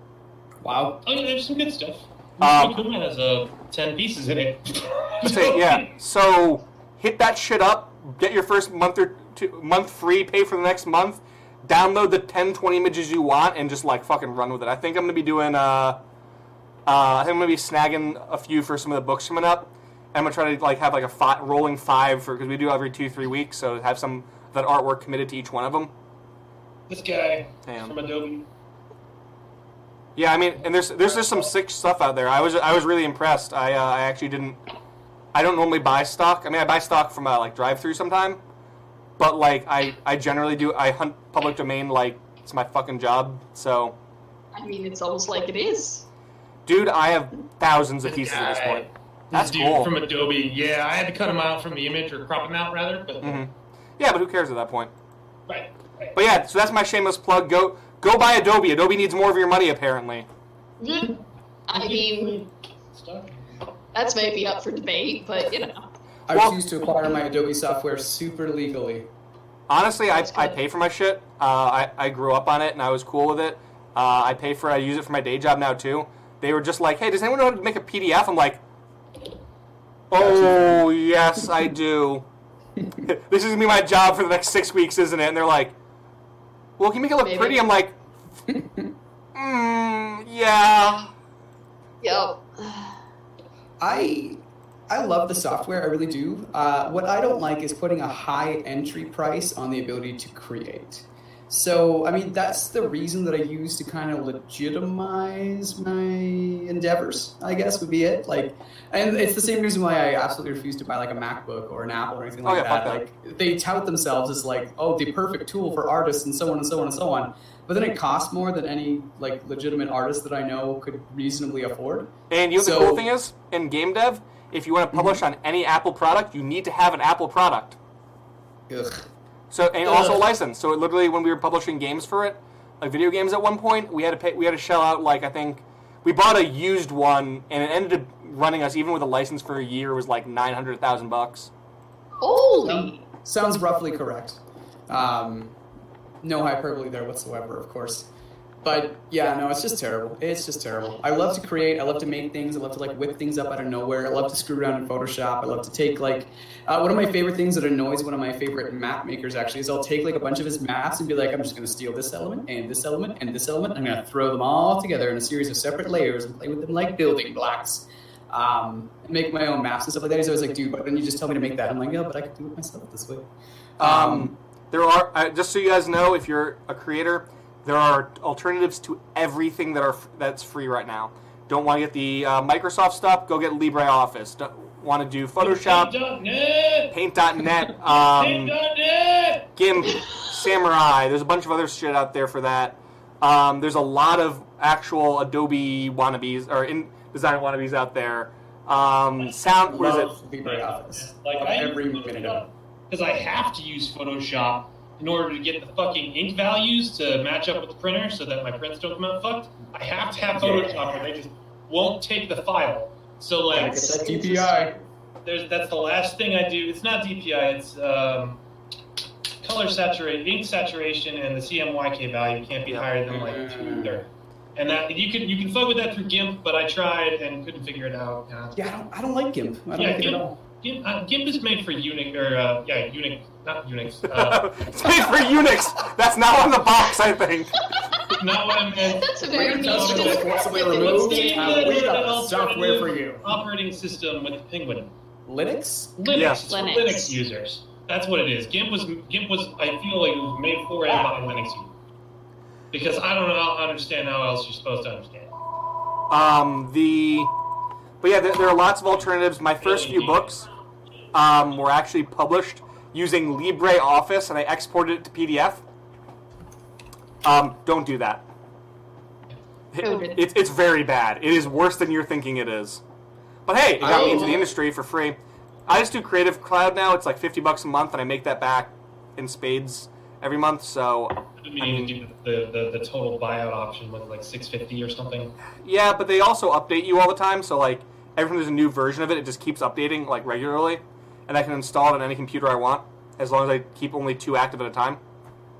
Wow. Oh, yeah, there's some good stuff. Um, Equipment has uh, ten pieces in it. Say, yeah. So hit that shit up. Get your first month or two, month free. Pay for the next month. Download the 10, 20 images you want, and just like fucking run with it. I think I'm gonna be doing. Uh, uh, I think I'm gonna be snagging a few for some of the books coming up. And I'm gonna try to like have like a fi- rolling five for because we do every two three weeks. So have some of that artwork committed to each one of them. This guy Damn. from Adobe. Yeah, I mean, and there's there's just some sick stuff out there. I was I was really impressed. I uh, I actually didn't. I don't normally buy stock. I mean, I buy stock from uh, like drive through sometime, but like I I generally do. I hunt public domain like it's my fucking job. So, I mean, it's almost like it is. Dude, I have thousands of pieces at this point. That's Dude cool. from Adobe. Yeah, I had to cut them out from the image or crop them out rather. But Mhm. Yeah, but who cares at that point? right, right. But yeah, so that's my shameless plug. Go go buy Adobe. Adobe needs more of your money apparently. I mean, that's maybe up for debate, but you know. I Well- choose to acquire my Adobe software super legally. Honestly, I, I pay for my shit. Uh, I, I grew up on it and I was cool with it. Uh, I pay for it. I use it for my day job now too. They were just like, "Hey, does anyone know how to make a PDF?" I'm like, "Oh yes, I do." this is gonna be my job for the next six weeks, isn't it? And they're like, "Well, can you make it look Maybe. pretty?" I'm like, mm, "Yeah." Yep. I I love the software, I really do. Uh, what I don't like is putting a high entry price on the ability to create. So, I mean, that's the reason that I use to kind of legitimize my endeavors, I guess would be it. Like, and it's the same reason why I absolutely refuse to buy like a MacBook or an Apple or anything Oh, like yeah, fuck that. Like, they tout themselves as like, oh, the perfect tool for artists and so on and so on and so on. But then it costs more than any like legitimate artist that I know could reasonably afford. And you know So- the cool thing is in game dev, if you want to mm-hmm. publish on any Apple product, you need to have an Apple product. Ugh. So and also Ugh. license. So it literally, when we were publishing games for it, like video games at one point, we had to pay. We had to shell out like I think we bought a used one, and it ended up running us even with a license for a year was like nine hundred thousand bucks. Holy. Sounds roughly correct. Um, no hyperbole there whatsoever, of course. But yeah, no, it's just terrible. It's just terrible. I love to create. I love to make things. I love to like whip things up out of nowhere. I love to screw around in Photoshop. I love to take like uh, one of my favorite things that annoys one of my favorite map makers actually is I'll take like a bunch of his maps and be like, I'm just going to steal this element and this element and this element. I'm going to throw them all together in a series of separate layers and play with them like building blocks. Um, and make my own maps and stuff like that. He's always like, dude, why don't you just tell me to make that. I'm like, yeah, but I could do it myself this way. Um, there are uh, just so you guys know, if you're a creator, there are alternatives to everything that are that's free right now. Don't want to get the uh, Microsoft stuff? Go get LibreOffice. Don't want to do Photoshop? Paint.net. Paint.net. Um, Paint.net. GIMP, Samurai. There's a bunch of other shit out there for that. Um, there's a lot of actual Adobe wannabes or InDesign wannabes out there. Um, sound. What is it? LibreOffice. Like Love I every minute of it. because I have to use Photoshop in order to get the fucking ink values to match up with the printer so that my prints don't come out fucked. I have to have Photoshop or they just won't take the file. So like, Get that DPI. there's that's the last thing I do. It's not DPI. It's um, color saturation, ink saturation, and the CMYK value can't be higher than like two third. And that you can you can fuck with that through GIMP, but I tried and couldn't figure it out. Uh, Yeah, I don't, I don't like GIMP. I don't Yeah, like it at GIMP. all. GIMP, uh, GIMP is made for Unix or uh, yeah Unix, not Unix. Uh, it's made for Unix. That's not on the box, I think. not what I meant. That's a very Weird niche justice forcibly removed. The- Uh, we got software for you. Operating system with Penguin. Linux? Linux. Yeah. Linux. Linux users. That's what it is. GIMP was GIMP was I feel like it was made for and by Linux users. Because I don't know, understand how else you're supposed to understand. Um, the, but yeah, there, there are lots of alternatives. My first few books um, were actually published using LibreOffice, and I exported it to PDF. Um, don't do that. Coded. It's it's very bad. It is worse than you're thinking it is. But hey, it got me into the industry for free. I just do Creative Cloud now. It's like fifty bucks a month, and I make that back in spades every month. So I mean, you do the, the, the total buyout option was like six fifty or something. yeah, but they also update you all the time. So like every time there's a new version of it, it just keeps updating like regularly, and I can install it on any computer I want as long as I keep only two active at a time.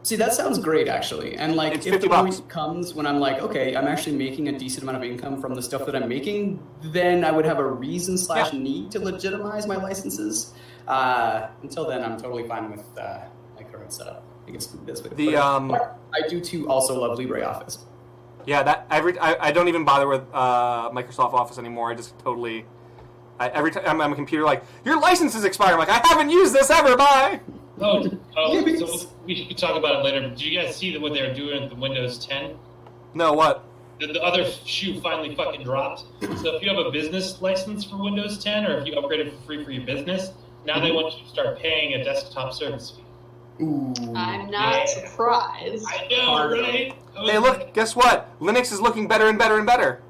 See, that sounds great, actually. And like, It's if 50 the point comes when I'm like, okay, I'm actually making a decent amount of income from the stuff that I'm making, then I would have a reason slash need to legitimize my licenses. Uh, until then, I'm totally fine with uh, my current setup. I guess this way. The, um, I do too. Also love LibreOffice. Yeah, that every I, I don't even bother with uh, Microsoft Office anymore. I just totally I, every time I'm on a computer, like your license is expired. I'm like, I haven't used this ever. Bye. Oh, oh Yeah, so we should talk about it later. Did you guys see what they were doing with the Windows 10? No, what? The, the other shoe finally fucking dropped. So if you have a business license for Windows 10, or if you upgrade it for free for your business, now they mm-hmm. want you to start paying a desktop service fee. Ooh. I'm not Yeah. surprised. I know, right? I Hey, look, guess what? Linux is looking better and better and better.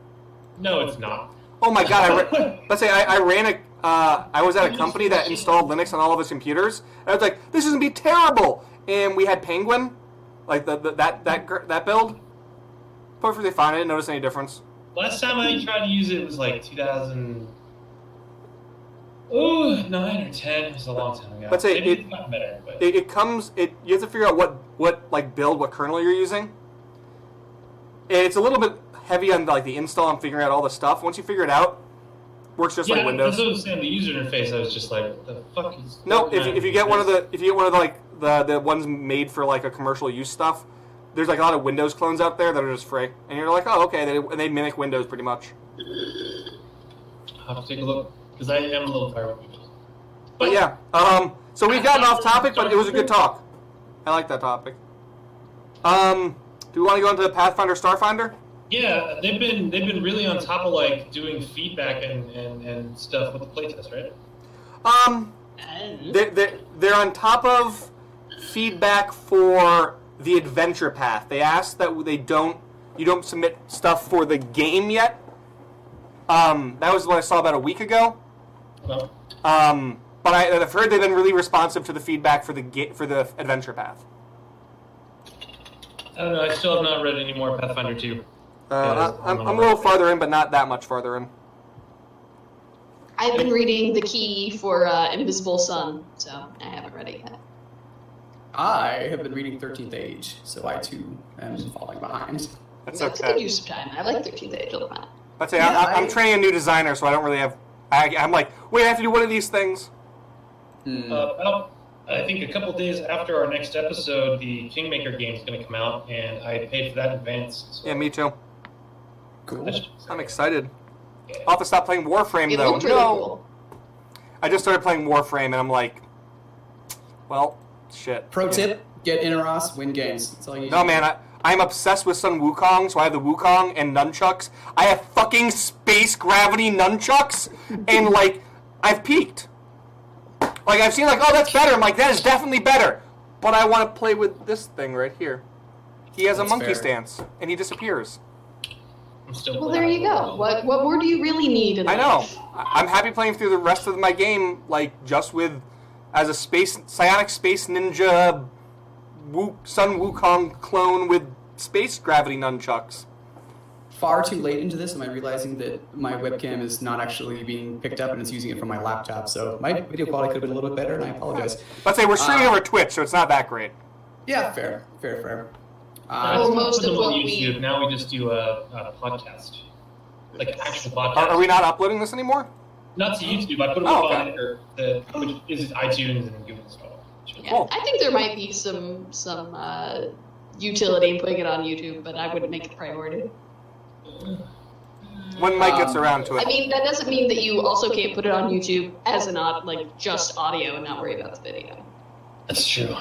No, it's not. Oh my god! I ra- let's say I, I ran a. Uh, I was at a company that installed Linux on all of its computers, and I was like, "This is gonna be terrible." And we had Penguin, like the, the that that that build. Perfectly fine. I didn't notice any difference. Last time I tried to use it was like 2000. Oh, nine or ten. It was a long time ago. Let's say Maybe it- better, but It, it comes. It you have to figure out what what like build, what kernel you're using. And it's a little bit heavy on like the install and figuring out all the stuff. Once you figure it out, works just yeah, like Windows. that's what I was saying. The user interface, I was just like, the fuck is. No, if, you- if you get one of the if you get one of the like the the ones made for like a commercial use stuff, there's like a lot of Windows clones out there that are just free, and you're like, oh okay, they, and they mimic Windows pretty much. I'll have to take a look because I am a little tired of Windows. But yeah, um, so we've gotten off topic, but it was a good talk. I like that topic. Um, do we want to go into the Pathfinder Starfinder? Yeah, they've been they've been really on top of like doing feedback and, and, and stuff with the playtest, right? Um, they're, they're, they're on top of feedback for the adventure path. They asked that they don't you don't submit stuff for the game yet. Um, that was what I saw about a week ago. Well, Um, but I, I've heard they've been really responsive to the feedback for the ga- for the adventure path. I don't know. I still have not read any more Pathfinder 2. Uh, I, I'm, I'm a little farther in, but not that much farther in. I've been reading the key for uh, Invisible Sun, so I haven't read it yet. I have been reading 13th Age, so I too am falling behind. That's That's a good use of time. I like 13th Age a lot. I'd say Yeah, I, I'm training a new designer, so I don't really have. I, I'm like, wait, I have to do one of these things. Hmm. Uh, about, I think a couple days after our next episode, the Kingmaker game is going to come out, and I paid for that in advance. So Yeah, me too. Cool. I'm excited. I'll have to stop playing Warframe It though. really no, cool. I just started playing Warframe, and I'm like, well, shit. Pro tip: get Inaros, win games. That's all you. No, need. man, I, I'm obsessed with Sun Wukong, so I have the Wukong and nunchucks. I have fucking space gravity nunchucks, and like, I've peaked. Like, I've seen, like, oh, that's better. I'm like, that is definitely better. But I want to play with this thing right here. He has That's a monkey fair. stance, and he disappears. I'm still Well, there you go. What what more do you really need in I know. life? I- I'm happy playing through the rest of my game, like, just with, as a space, psionic space ninja, Wu, Sun Wukong clone with space gravity nunchucks. Far too late into this, am I realizing that my webcam is not actually being picked up and it's using it from my laptop? So my video quality could have been a little bit better, and I apologize. Let's say we're streaming Uh, over Twitch, so it's not that great. Yeah, fair, fair, fair. Uh, Well, most of on what we- YouTube. Now we just do a, a podcast, like an actual podcast. Are, are we not uploading this anymore? Not to YouTube. I put them Oh, okay. on Anchor, the, which is iTunes and Google Store. Yeah, Cool. I think there might be some some uh, utility in putting it on YouTube, but I wouldn't make it a priority. When Mike gets Um, around to it. I mean, that doesn't mean that you also can't put it on YouTube as an odd, like just audio and not worry about the video. That's true.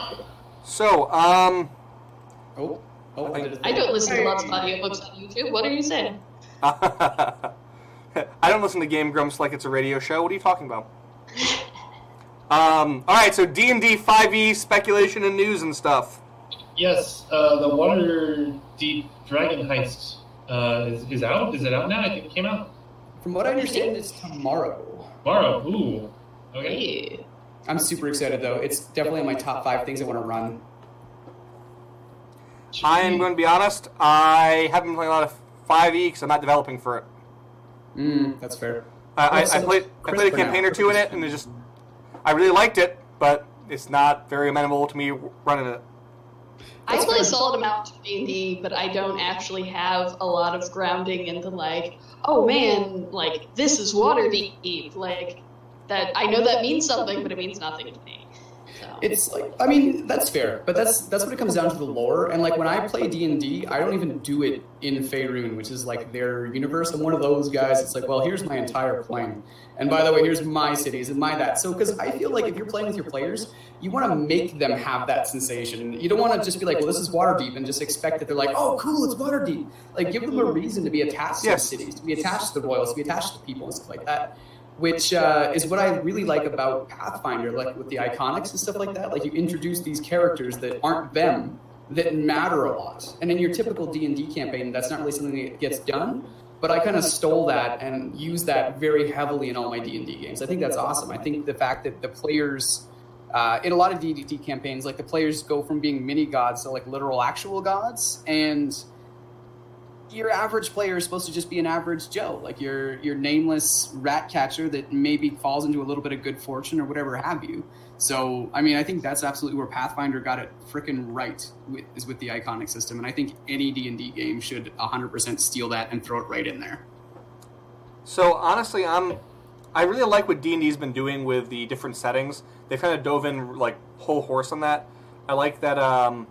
So, um, oh, oh, I, did a I don't listen to lots of audiobooks on YouTube. What are you saying? I don't listen to Game Grumps like it's a radio show. What are you talking about? Um, all right, so D and D 5e speculation and news and stuff. Yes, uh, the Water Deep Dragon Heist uh, is, is out. Is it out now? I think it came out From what I understand, it's tomorrow. tomorrow. Ooh. Okay. Hey. I'm super excited though. It's definitely in my top five things I want to run. I am going to be honest. I haven't been playing a lot of 5e because I'm not developing for it. Mm, that's fair. I, I, I played I played a campaign or two in it, and it just I really liked it, but it's not very amenable to me running it. I play a solid amount of D&D, but I don't actually have a lot of grounding into like, oh man, like this is Waterdeep, like that. I know that means something, but it means nothing to me. It's like I mean that's fair, but that's that's what it comes down to the lore. And like when I play D and D, I don't even do it in Faerun, which is like their universe. I'm one of those guys. It's like, well, here's my entire plane, and by the way, here's my cities and my that. So because I feel like if you're playing with your players, you want to make them have that sensation. You don't want to just be like, well, this is Waterdeep, and just expect that they're like, oh, cool, it's Waterdeep. Like give them a reason to be attached Yes. to the cities, to be attached to the royals, to be attached to people and stuff like that which uh, is what I really like about Pathfinder, like with the iconics and stuff like that. Like you introduce these characters that aren't them that matter a lot, and in your typical D and D campaign, that's not really something that gets done. But I kind of stole that and used that very heavily in all my D and D games. I think that's awesome. I think the fact that the players. Uh, in a lot of D and D campaigns, like the players go from being mini gods to like literal actual gods, and your average player is supposed to just be an average Joe, like your your nameless rat catcher that maybe falls into a little bit of good fortune or whatever have you. So, I mean, I think that's absolutely where Pathfinder got it freaking right with, is with the iconic system, and I think any D and D game should 100% steal that and throw it right in there. So honestly, I'm I really like what D and D's been doing with the different settings. They kind of dove in like whole horse on that. I like that. Um,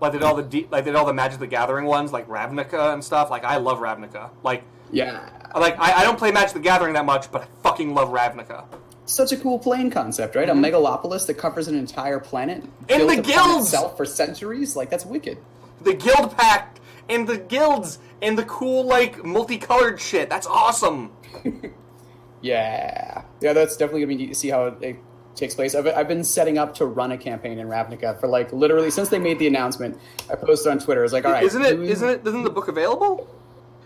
like they did all the D, like they did all the Magic the Gathering ones, like Ravnica and stuff. Like I love Ravnica. Like Yeah, like I, I don't play Magic the Gathering that much, but I fucking love Ravnica. such a cool plane concept, right? A mm-hmm. megalopolis that covers an entire planet, And built the guilds! itself for centuries. Like that's wicked. The Guild Pact and the guilds and the cool like multicolored shit. That's awesome. Yeah, yeah, that's definitely gonna be neat to see how it, it takes place. I've, I've been setting up to run a campaign in Ravnica for like literally since they made the announcement. I posted on Twitter. I was like, all right, isn't it? do- Isn't it? Isn't the book available?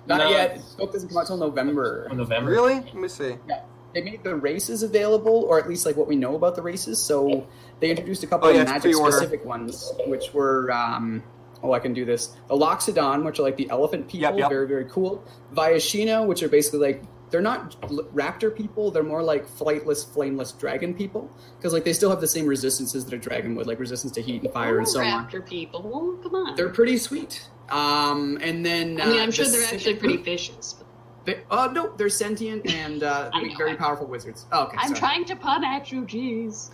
Not No. yet. The book doesn't come out until November. In November. Really? Let me see. Yeah, they made the races available, or at least like what we know about the races. So they introduced a couple Oh, yeah, of magic pre-order. specific ones, which were. Um, Oh, I can do this. The Loxodon, which are like the elephant people, Yep, yep. very, very cool. Viashino, which are basically like they're not raptor people; they're more like flightless, flameless dragon people. Because like they still have the same resistances that a dragon would, like resistance to heat and fire and so on. raptor people, come on. They're pretty sweet. Um, and then I mean, uh, I'm sure the they're Sith- actually pretty vicious. But They, uh, no, they're sentient and uh, know, very I- powerful wizards. Oh, okay, I'm sorry. trying to pun at you, jeez.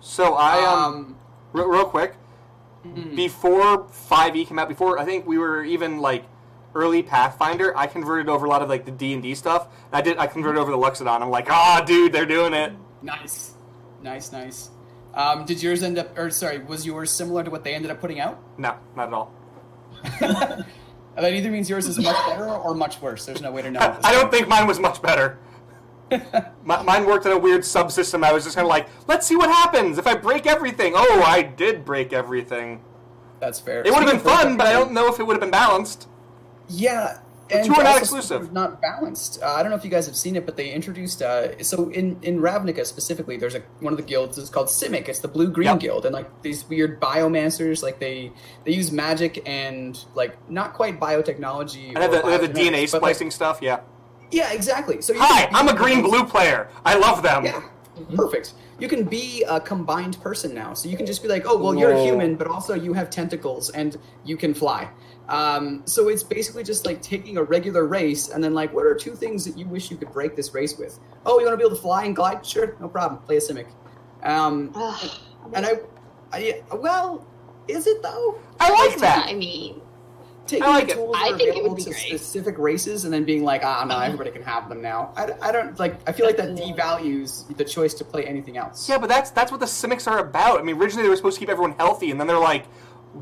So I um, um, real, real quick mm, before 5e came out. Before I think we were even like early Pathfinder. I converted over a lot of like the D and D stuff. I did. I converted over the Loxodon. I'm like, ah, dude, they're doing it. nice, nice, nice. Um, did yours end up, or sorry, was yours similar to what they ended up putting out? No, not at all. that either means yours is much better or much worse. There's no way to know. I don't think mine was much better. Mi- mine worked in a weird subsystem. I was just kind of like, let's see what happens if I break everything. Oh, I did break everything. That's fair. It would have been fun, but I don't know if it would have been balanced. Yeah. And two are not exclusive. Not balanced. Uh, I don't know if you guys have seen it, but they introduced. Uh, so in in Ravnica specifically, there's a one of the guilds is called Simic. It's the blue green Yep. guild, and like these weird biomancers, like they they use magic and like not quite biotechnology. And have or the, they have the DNA but, like- splicing stuff. Yeah. yeah, exactly. So you Hi, can I'm a green blue player. I love them. Yeah, perfect. You can be a combined person now, so you can just be like, oh, well, you're a human, but also you have tentacles and you can fly. Um, so it's basically just like taking a regular race and then like, what are two things that you wish you could break this race with? Oh, you want to be able to fly and glide? Sure, no problem. Play a Simic. Um, Ugh. and I, I, well, is it though? I like that. I mean, Taking I like the it. tools I that are think it available would be to great. specific races and then being like, ah, no, everybody can have them now. I, I don't like. I feel like that devalues the choice to play anything else. Yeah, but that's that's what the Simics are about. I mean, originally they were supposed to keep everyone healthy, and then they're like,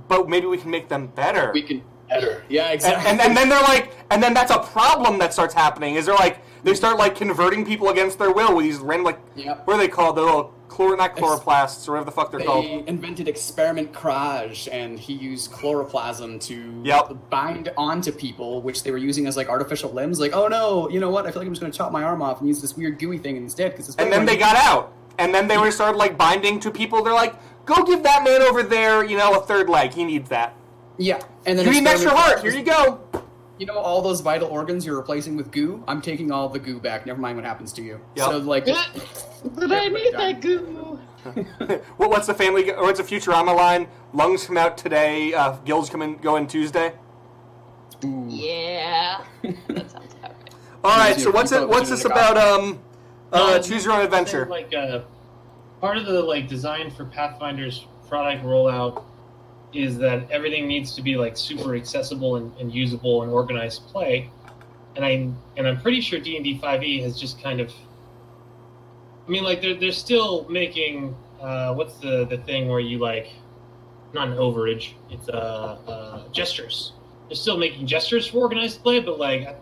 but maybe we can make them better. we can better. Yeah, exactly. and, and then they're like, and then that's a problem that starts happening. Is they're like, They start like converting people against their will with these random like Yep. what are they called? The little chlor not chloroplasts or whatever the fuck they're They called. invented experiment Kraj, and he used chloroplasm to Yep. bind onto people, which they were using as like artificial limbs. Like, oh no, you know what? I feel like I'm just going to chop my arm off and use this weird gooey thing instead because. And then they got out. And then they were started like binding to people. They're like, go give that man over there, you know, a third leg. He needs that. Yeah, and then You need an extra heart. Here you go. You know all those vital organs you're replacing with goo? I'm taking all the goo back. Never mind what happens to you. Yep. So like, but I need that goo. what, what's the family or what's the Futurama line? Lungs come out today. Uh, gills come in go in Tuesday. ooh. Yeah, that sounds about right. All right. Easier So what's it? What's this about? Um, uh, Um, choose your own adventure. Like uh, part of the like design for Pathfinder's product rollout is that everything needs to be like super accessible and, and usable and organized play. And I'm and I'm pretty sure D and D five E has just kind of. I mean, like they're they're still making uh, what's the the thing where you like, not an overage. It's uh, uh gestures. They're still making gestures for organized play, but like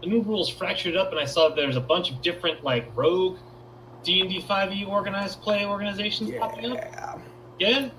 the new rules fractured up, and I saw that there's a bunch of different like rogue D and D five E organized play organizations popping up. Yeah.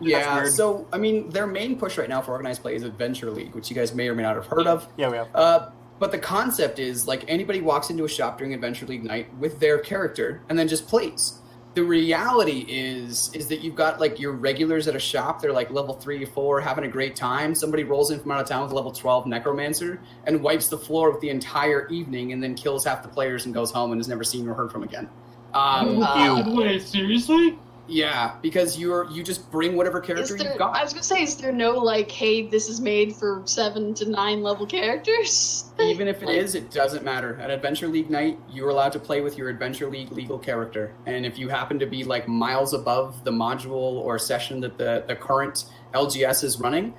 Yeah, Yeah. weird. So I mean, their main push right now for organized play is Adventure League, which you guys may or may not have heard of. yeah, we have. Uh, but the concept is like anybody walks into a shop during Adventure League night with their character and then just plays. The reality is is that you've got like your regulars at a shop. They're like level three, four, having a great time. Somebody rolls in from out of town with a level twelve necromancer and wipes the floor with the entire evening, and then kills half the players and goes home and is never seen or heard from again. Um, Uh, Wait, seriously? Yeah, because you're you just bring whatever character there, you've got. I was gonna say, is there no like, hey, this is made for seven to nine level characters? Even if it Like- is, it doesn't matter. At Adventure League night, you're allowed to play with your Adventure League legal character. And if you happen to be like miles above the module or session that the, the current LGS is running,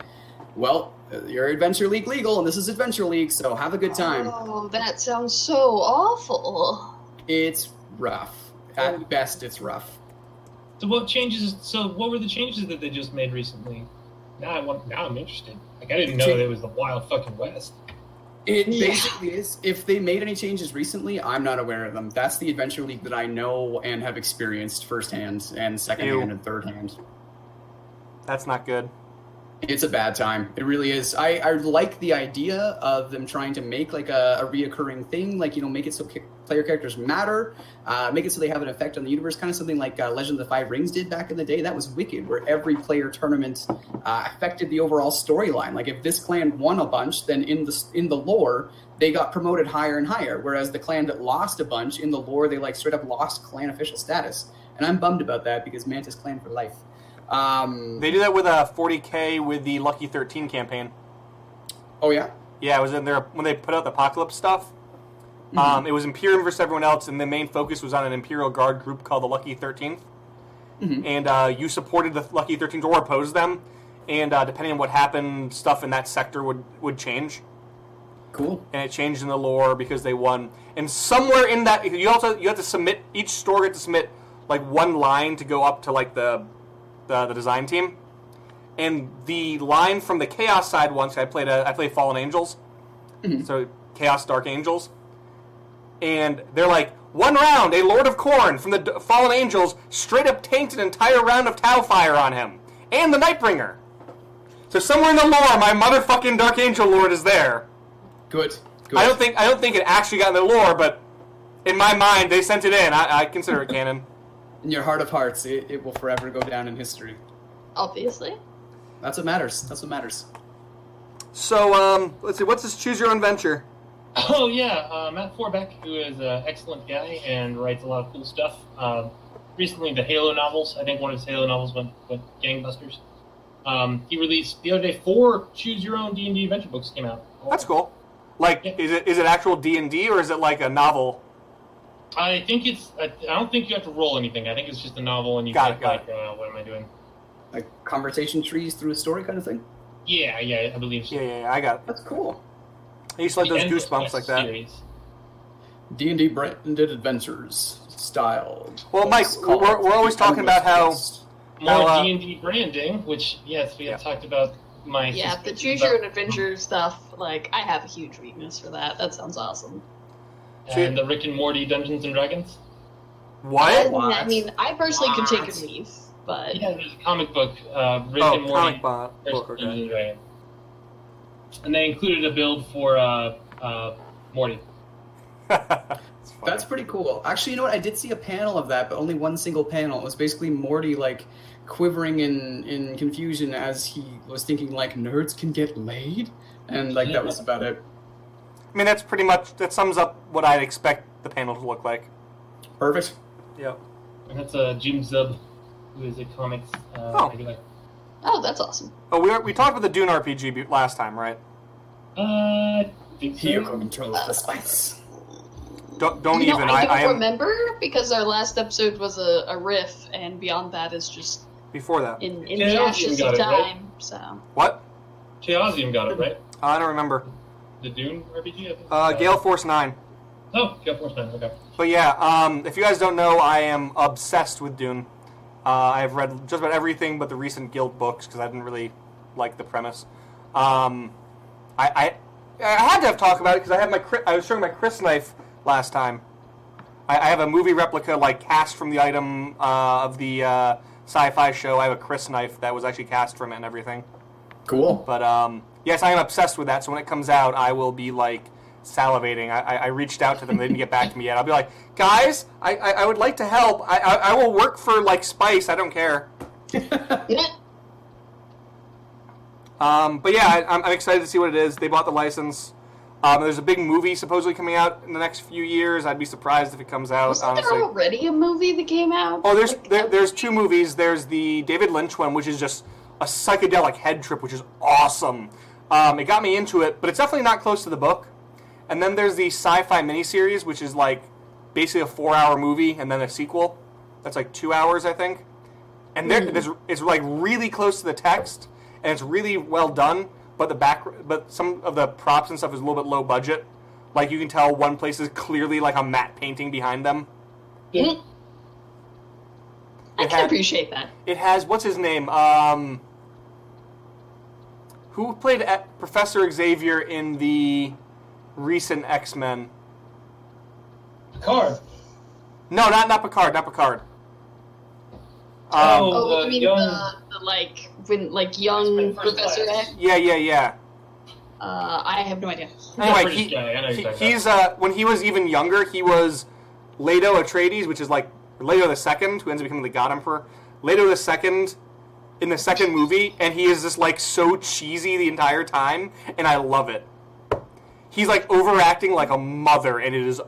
well, you're Adventure League legal, and this is Adventure League, so have a good time. Oh, that sounds so awful. It's rough. At oh. best, it's rough. So what changes? So what were the changes that they just made recently? Now I want. Now I'm interested. Like I didn't know that it was the wild fucking west. It Yeah. basically is. If they made any changes recently, I'm not aware of them. That's the Adventure League that I know and have experienced firsthand and secondhand Ew. and third hand. That's not good. It's a bad time. It really is. I, I like the idea of them trying to make like a, a reoccurring thing, like you know, make it so ca- player characters matter, uh, make it so they have an effect on the universe, kind of something like uh, Legend of the Five Rings did back in the day. That was wicked, where every player tournament uh, affected the overall storyline. Like if this clan won a bunch, then in the in the lore they got promoted higher and higher, whereas the clan that lost a bunch in the lore they like straight up lost clan official status. And I'm bummed about that because Mantis clan for life. Um, They do that with a 40k with the Lucky 13 campaign. oh yeah. Yeah, it was in there when they put out the Apocalypse stuff. Mm-hmm. Um, it was Imperium versus everyone else, and the main focus was on an Imperial Guard group called the Lucky 13th. Mhm. And uh, you supported the Lucky 13th or opposed them, and uh, depending on what happened, stuff in that sector would, would change. Cool. And it changed in the lore because they won. And somewhere in that, you also you have to submit each store had to submit like one line to go up to like the the, the design team. And the line from the Chaos side once I played a, I played Fallen Angels, mm-hmm. so Chaos Dark Angels, and they're like one round a Lord of Corn from the D- Fallen Angels straight up tanked an entire round of Tau Fire on him and the Nightbringer. So somewhere in the lore, my motherfucking Dark Angel Lord is there. Good. Good. I don't think I don't think it actually got in the lore, but in my mind they sent it in. I, I consider it canon. In your heart of hearts, it, it will forever go down in history. Obviously. That's what matters. That's what matters. So um, let's see. What's this? Choose your own venture. Oh yeah, uh, Matt Forbeck, who is an excellent guy and writes a lot of cool stuff. Um, recently, the Halo novels. I think one of his Halo novels went, went gangbusters. Um, he released the other day four Choose Your Own D and D adventure books came out. That's cool. Like, Yeah. is it is it actual D and D or is it like a novel? I think it's. I, I don't think you have to roll anything. I think it's just a novel, and you Got can it, got like, uh, what am I doing? Like conversation trees through a story kind of thing. Yeah, yeah, I believe so. Yeah, yeah, yeah I got it. That's cool. I used to like The those goosebumps like that. D and D branded adventures style. Well, Mike, called we're- we're always talking about how- Endless More uh, D and D branding, which yes, we have Yeah. talked about. My Yeah, the suspicions choose about- your own adventure stuff, like, I have a huge weakness for that. That sounds awesome. So- and the Rick and Morty Dungeons and Dragons. What? And, I mean, I personally could take a What? leave, but Yeah, there's a comic book, uh, Rick Oh, and Morty comic bo- versus. Dungeons and Dragons. And they included a build for uh, uh, Morty. It's. That's pretty cool. Actually, you know what? I did see a panel of that, but only one single panel. It was basically Morty like quivering in in confusion as he was thinking like nerds can get laid, and like that was about it. I mean, that's pretty much that sums up what I'd expect the panel to look like. Perfect. Yep. And that's uh, Jim Zub, who is a comics uh, Oh. regular. oh, that's awesome. Oh, we were, we talked about the Dune RPG last time, right? Uh, I think so. Here control the spice. Don't don't you know, even. I I, don't I am remember because our last episode was a, a riff, and beyond that is just before that. in, in Yeah, the you ashes got of it, right? time. So What? Chaosium got it, right? I don't remember. The Dune RPG? I? Uh, Gale Force Nine. Oh, Gale Force 9, okay. But yeah, um, if you guys don't know, I am obsessed with Dune. Uh, I've read just about everything but the recent Guild books because I didn't really like the premise. Um, I, I I had to have talk about it because I had my I was showing my crysknife last time. I, I have a movie replica like cast from the item uh, of the uh, sci-fi show. I have a crysknife that was actually cast from it and everything. Cool. But um, yes, I am obsessed with that. So when it comes out, I will be like salivating. I, I, I reached out to them; they didn't get back to me yet. I'll be like, guys, I, I, I would like to help. I, I, I will work for like Spice. I don't care. yeah, Um, but yeah, I, I'm, I'm excited to see what it is. They bought the license. Um, there's a big movie supposedly coming out in the next few years. I'd be surprised if it comes out. wasn't honestly. there already a movie that came out? Oh, there's there, there's two movies. There's the David Lynch one, which is just a psychedelic head trip, which is awesome. Um, it got me into it, but it's definitely not close to the book. And then there's the sci-fi miniseries, which is like basically a four-hour movie and then a sequel. That's like two hours, I think. And there, Hmm. it's, it's like really close to the text, and it's really well done. But the back, but some of the props and stuff is a little bit low budget. Like you can tell, one place is clearly like a matte painting behind them. mm, I It can had- appreciate that. It has what's his name? Um, who played Professor Xavier in the recent X Men? Picard. No, not not Picard. Not Picard. Um, Oh. Oh, the I mean young- the, the like when like young Professor X. yeah, yeah, yeah. Uh, I have no idea. Anyway, he, guy, I know who he- he's uh, when he was even younger, he was Leto Atreides, which is like Leto the Second, who ends up becoming the God Emperor. Leto the Second in the second movie, and he is just like so cheesy the entire time, and I love it. He's like overacting like a mother, and it is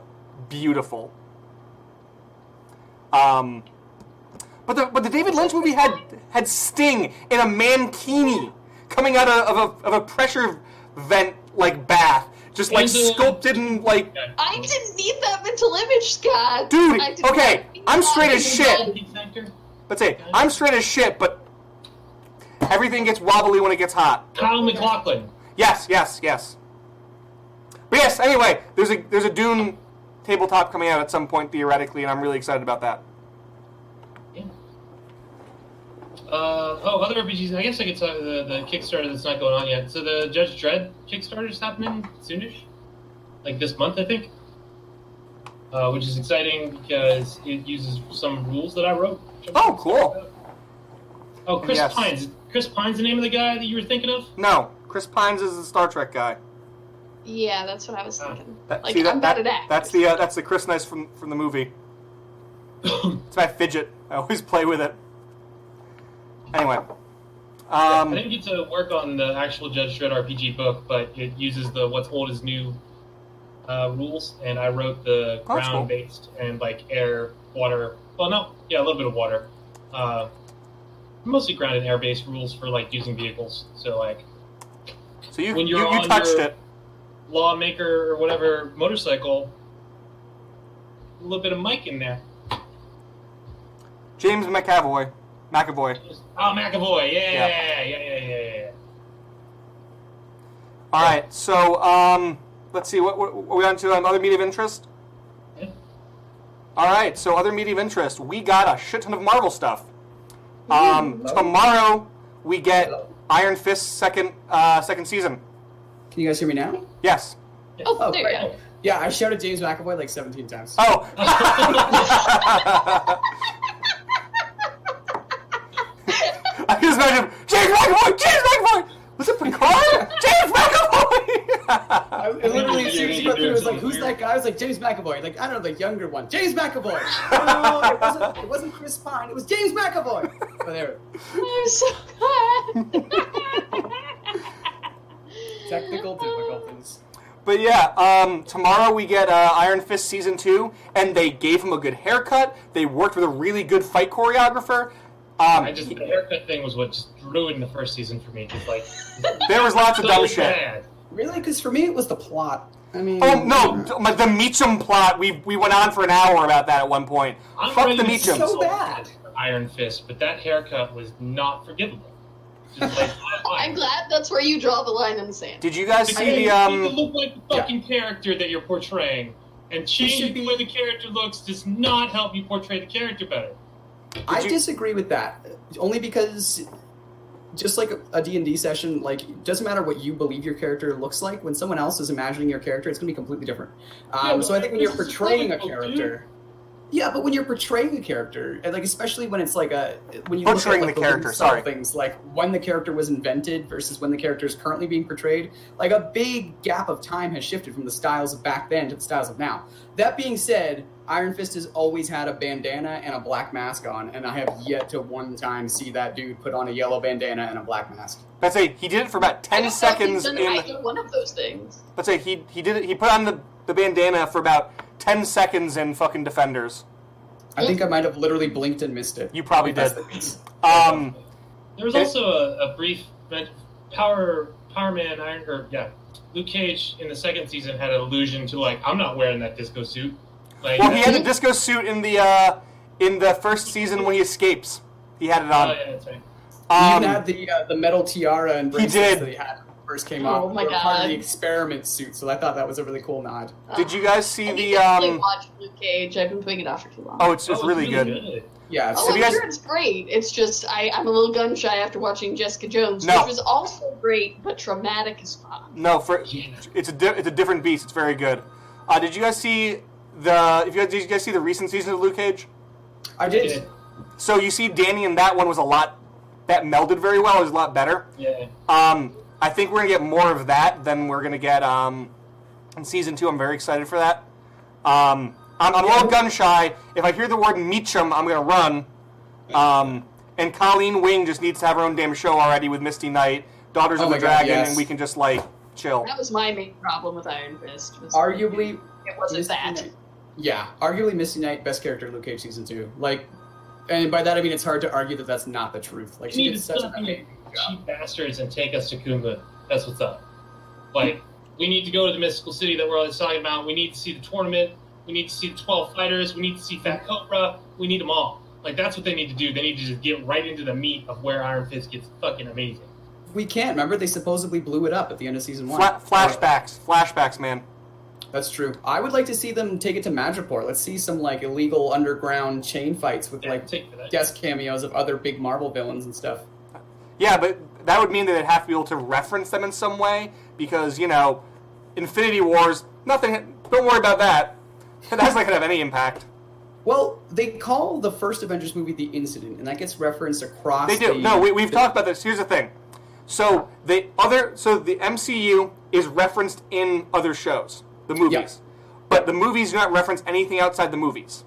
beautiful. Um, but the but the David Lynch movie had had Sting in a mankini coming out of, of a of a pressure vent like bath, just like And, uh, sculpted and like I didn't need that mental image, Scott. Dude, okay, I'm straight as shit. Heat factor? let's say I'm straight as shit, but everything gets wobbly when it gets hot. Kyle MacLachlan. Yes, yes, yes. But yes, anyway, there's a there's a Dune tabletop coming out at some point theoretically, and I'm really excited about that. Yeah. Uh, oh, other RPGs. I guess I could talk the, the Kickstarter that's not going on yet. So the Judge Dredd Kickstarter is happening soonish, like this month, I think. Uh, which is exciting because it uses some rules that I wrote. Oh, cool. Oh, Chris Yes. Pines. Chris Pines, the name of the guy that you were thinking of? No, Chris Pines is the Star Trek guy. Yeah, that's what I was Oh. thinking. That- Like see, that- I'm bad that- at acting. That's the uh, that's the crysknife from from the movie. It's my fidget. I always play with it. Anyway, I um, didn't get to work on the actual Judge Dredd RPG book, but it uses the what's old is new uh, rules, and I wrote the Oh, that's cool. ground based and like air, water. Well, no, yeah, a little bit of water. Mostly ground and air based rules for like using vehicles. So like so you when you, you're you on touched your- it. lawmaker or whatever motorcycle, a little bit of mic in there. James McAvoy, McAvoy. Oh, McAvoy, yeah, Yeah. yeah, yeah, yeah, yeah, yeah. All right, so um, let's see. What, what, what are we on to? Um, other media of interest. Yeah. All right, so other media of interest. We got a shit ton of Marvel stuff. Um, tomorrow we get Iron Fist second uh, second season. Can you guys hear me now? Yes. Oh, Oh, there you go. Yeah, I shouted James McAvoy like 17 times. Oh. I just imagine James McAvoy. James McAvoy. Was it Picard? James McAvoy. I, it literally, as soon as you got through, it was like, who's that guy? I was like, James McAvoy. Like, I don't know, the younger one. James McAvoy. No, it wasn't, it wasn't Chris Pine. It was James McAvoy. But there. I'm so glad. Technical difficulties. But yeah, um, tomorrow we get uh, Iron Fist season two, and they gave him a good haircut. They worked with a really good fight choreographer. Um, I just the haircut thing was what just ruined the first season for me. Just like there was lots of so dumb shit. bad. Really? Because for me, it was the plot. I mean, Oh no, the Meachum plot. We we went on for an hour about that at one point. I'm Fuck the to Meachums. so bad. Iron Fist, but that haircut was not forgivable. Like, I'm glad that's where you draw the line in the sand. Did you guys see the you need to um? look like the fucking character that you're portraying, and should changing be- the way the character looks does not help you portray the character better. I you- disagree with that. Only because, just like a D and D session, like it doesn't matter what you believe your character looks like. When someone else is imagining your character, it's going to be completely different. Um, Yeah, so I think when you're portraying a character, yeah, but when you're portraying a character, like especially when it's like a when you look Portraying at, like, the living character, sorry. things like when the character was invented versus when the character is currently being portrayed, like a big gap of time has shifted from the styles of back then to the styles of now. That being said, Iron Fist has always had a bandana and a black mask on, and I have yet to one time see that dude put on a yellow bandana and a black mask. Let's say he did it for about ten don't know if seconds he's done in. either one of those things. Let's say he he did it. He put on the the bandana for about ten seconds in fucking Defenders. I think I might have literally blinked and missed it. You probably did. Um, There was also a, a brief men- Power Power Man Iron or yeah, Luke Cage in the second season had an allusion to like I'm not wearing that disco suit. Like, well, he had a disco suit in the uh, in the first season when he escapes. He had it on. Oh on. yeah, that's right. He Um, even had the uh, the metal tiara and bracelets did. that he had when he first came Oh out. my They were part of the experiment suit, so I thought that was a really cool nod. did you guys see I the to actually um? watch Luke Cage. I've been putting it off for too long. Oh, it's it's Oh, really good. Yeah, Oh, so Have you I'm guys- sure it's great. It's just I, I'm a little gun shy after watching Jessica Jones, No. which was also great, but traumatic as fuck. No, for Yeah. it's a di- it's a different beast. It's very good. Uh, did you guys see the? If you guys, did you guys see the recent season of Luke Cage? I did. So you see, Danny in that one was a lot that melded very well. It was a lot better. Yeah. Um, I think we're gonna get more of that than we're gonna get um, in season two. I'm very excited for that. Um, I'm, I'm a little gun shy. If I hear the word Meachum, I'm gonna run. Um, and Colleen Wing just needs to have her own damn show already with Misty Knight, Daughters Oh of the my God, Dragon, yes. and we can just like chill. That was my main problem with Iron Fist. Was Arguably, it wasn't Misty that. Knight- Yeah, arguably Misty Knight, best character in Luke Cage season two. Like, and by that I mean it's hard to argue that that's not the truth. Like, We she need did to such stop an being amazing cheap bastards and take us to Kumba. That's what's up. Like, we need to go to the mystical city that we're always talking about. We need to see the tournament. We need to see the 12 fighters. We need to see Fat Cobra. We need them all. Like, that's what they need to do. They need to just get right into the meat of where Iron Fist gets fucking amazing. We can't remember they supposedly blew it up at the end of season one. Fla- flashbacks, flashbacks, man. That's true. I would like to see them take it to Madripoor. Let's see some like illegal underground chain fights with Yeah, like take guest cameos of other big Marvel villains and stuff. Yeah, but that would mean that they'd have to be able to reference them in some way because you know, Infinity Wars. Nothing. Don't worry about that. That's not gonna have any impact. Well, they call the first Avengers movie the Incident, and that gets referenced across. They do. the- No, we, we've talked about this. Here's the thing. So the other, so the MCU is referenced in other shows, the movies, but the movies do not reference anything outside the movies.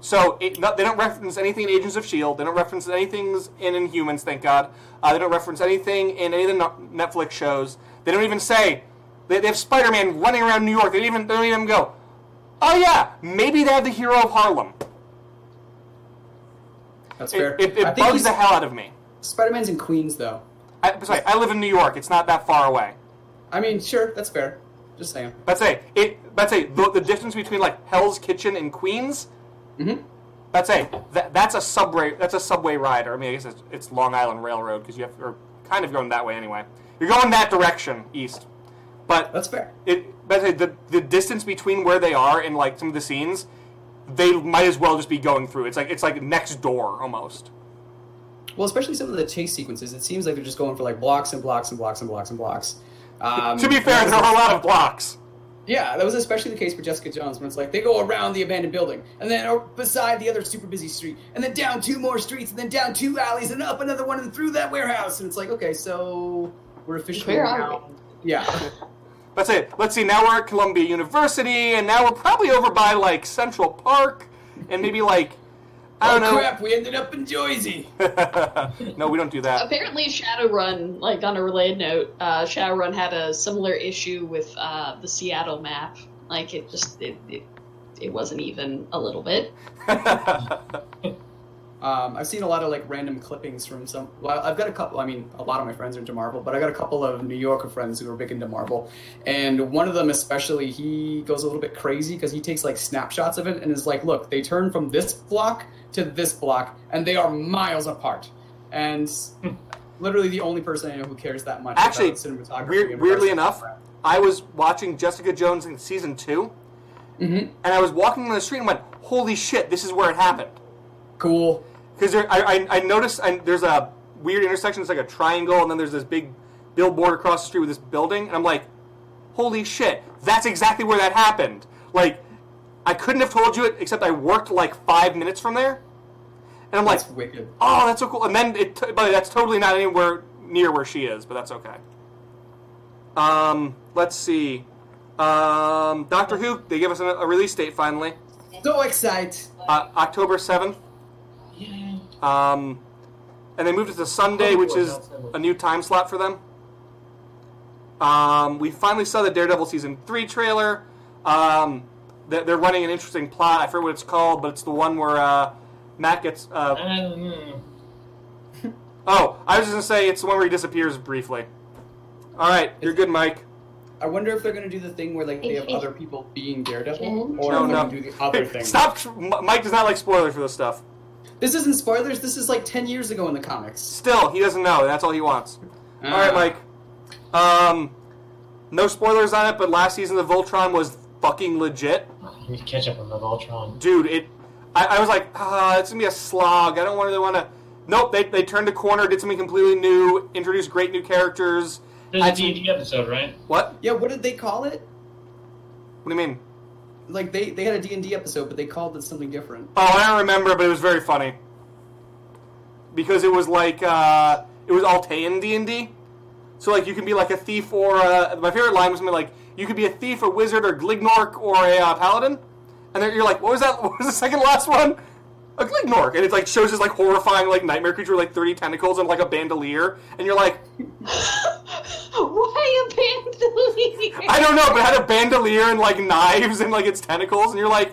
So it, not, they don't reference anything in Agents of Shield. They don't reference anything in Inhumans. Thank God. Uh, they don't reference anything in any of the Netflix shows. They don't even say they, they have Spider-Man running around New York. They don't even they don't even go. Oh yeah, maybe they have the hero of Harlem. That's fair. It, it, I it think bugs the hell out of me. Spider-Man's in Queens, though. I, sorry, I live in New York. It's not that far away. I mean, sure, that's fair. Just saying. Let's say it. Let's say the, the distance between like Hell's Kitchen and Queens. Mhm. Let's say that that's a subway. That's a subway ride, or I mean, I guess it's, it's Long Island Railroad because you have, or kind of going that way anyway. You're going that direction east, but That's fair. it. But I'd say the the distance between where they are and like some of the scenes, they might as well just be going through. It's like it's like next door almost. Well, especially some of the chase sequences, it seems like they're just going for like blocks and blocks and blocks and blocks and blocks. Um, to be fair, and there are a lot of blocks. Yeah, that was especially the case for Jessica Jones when it's like they go around the abandoned building and then or beside the other super busy street and then down two more streets and then down two alleys and up another one and through that warehouse and it's like okay, so we're officially Where are around. Yeah. That's it. let's see. Now we're at Columbia University, and now we're probably over by like Central Park, and maybe like I oh don't know. crap, we ended up in Jersey. no, we don't do that. Apparently, Shadowrun, like on a related note, uh, Shadowrun had a similar issue with uh, the Seattle map. Like it just it, it, it wasn't even a little bit. Um, I've seen a lot of like random clippings from some. Well, I've got a couple. I mean, a lot of my friends are into Marvel, but I got a couple of New Yorker friends who are big into Marvel, and one of them especially, he goes a little bit crazy because he takes like snapshots of it and is like, "Look, they turn from this block to this block, and they are miles apart." And literally, the only person I know who cares that much Actually, about cinematography. weird- weirdly process- enough, I was watching Jessica Jones in season two, Mhm. and I was walking on the street and went, "Holy shit! This is where it happened." cool because I, I, I noticed there's a weird intersection. It's like a triangle, and then there's this big billboard across the street with this building, and I'm like, holy shit, that's exactly where that happened. Like, I couldn't have told you it except I worked like five minutes from there, and I'm that's like, wicked. oh, that's so cool. And then it, but that's totally not anywhere near where she is, but that's okay. Um, let's see. Um, Doctor Who, they give us a, a release date finally. So excited. Uh, October 7th. Um, and they moved it to Sunday, which is a new time slot for them. Um, we finally saw the Daredevil season three trailer. Um, they're, they're running an interesting plot. I forget what it's called, but it's the one where uh, Matt gets. Uh, I don't know. oh, I was just gonna say it's the one where he disappears briefly. All right, you're good, Mike. I wonder if they're going to do the thing where like they have other people being Daredevil, or No, no. do the other thing. Stop! Mike does not like spoilers for this stuff. This isn't spoilers. This is like ten years ago in the comics. Still, he doesn't know. That's all he wants. All right, Ah. Mike. Um, no spoilers on it, but last season the Voltron was fucking legit. I need to catch up on the Voltron. dude, it. I, I was like, ah, it's gonna be a slog. I don't really want to. Nope, they, they turned a corner, did something completely new, introduced great new characters. There's a Had D&D episode, right? What? Yeah, what did they call it? What do you mean? Like they they had a D and D episode, but they called it something different. Oh, I don't remember, but it was very funny because it was like uh, it was Altean D and D. So like you can be like a thief or a, my favorite line was something like you could be a thief, a wizard, or Glignork, or a uh, paladin. And then you're like, what was that? What was the second last one? A Glignork, and it like shows this like horrifying like nightmare creature with like thirty tentacles and like a bandolier, and you're like, Why a bandolier? I don't know, but it had a bandolier and like knives and like its tentacles, and you're like,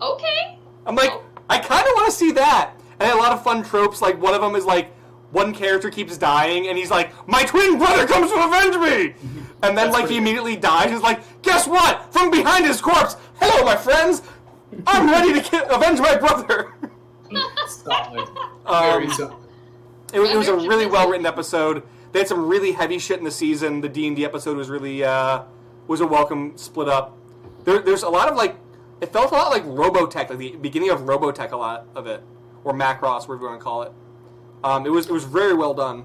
Okay. I'm like, I kind of want to see that. And a lot of fun tropes. Like one of them is like one character keeps dying, and he's like, "My twin brother comes to avenge me," and then That's like he pretty immediately dies. He's like, "Guess what? From behind his corpse, hello, my friends. I'm ready to ki- avenge my brother." Solid. Um, Very solid. It was, it was a really well written episode. They had some really heavy shit in the season. The D and D episode was really uh, was a welcome split up. There, there's a lot of like it felt a lot like Robotech, like the beginning of Robotech, a lot of it, or Macross, whatever you want to call it. Um, it was it was very well done.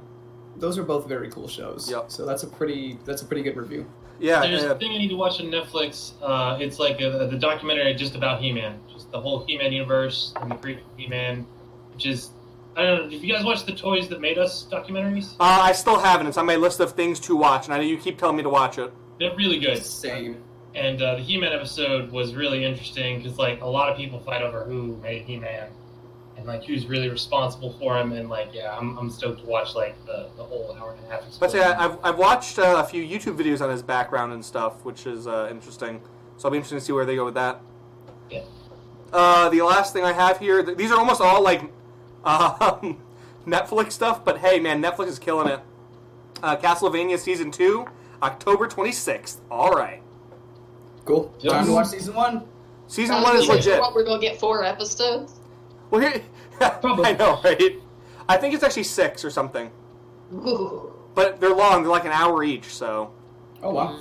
Those are both very cool shows. Yep. So that's a pretty that's a pretty good review. Yeah, There's uh, a thing I need to watch on Netflix. Uh, it's like a, the documentary just about He-Man, just the whole He-Man universe and the creation He-Man, which is I don't know. If you guys watch the Toys That Made Us documentaries, uh, I still haven't. It's on my list of things to watch, and I know you keep telling me to watch it. they're really good. Same. And uh, the He-Man episode was really interesting because like a lot of people fight over who made He-Man and like who's really responsible for him. And like yeah, I'm, I'm stoked to watch like the, the whole hour and a half. But yeah, I've, I've watched uh, a few YouTube videos on his background and stuff, which is uh, interesting. So I'll be interested to see where they go with that. Yeah. Uh, the last thing I have here, th- these are almost all like um, Netflix stuff, but hey, man, Netflix is killing it. Uh, Castlevania season two, October twenty sixth. All right, Cool. Yep. Time to watch season one. season Uh, one is legit. What, we're gonna get four episodes. Well, here, Probably. I know, right? I think it's actually six or something, Ooh. but they're long. They're like an hour each, so. Oh wow.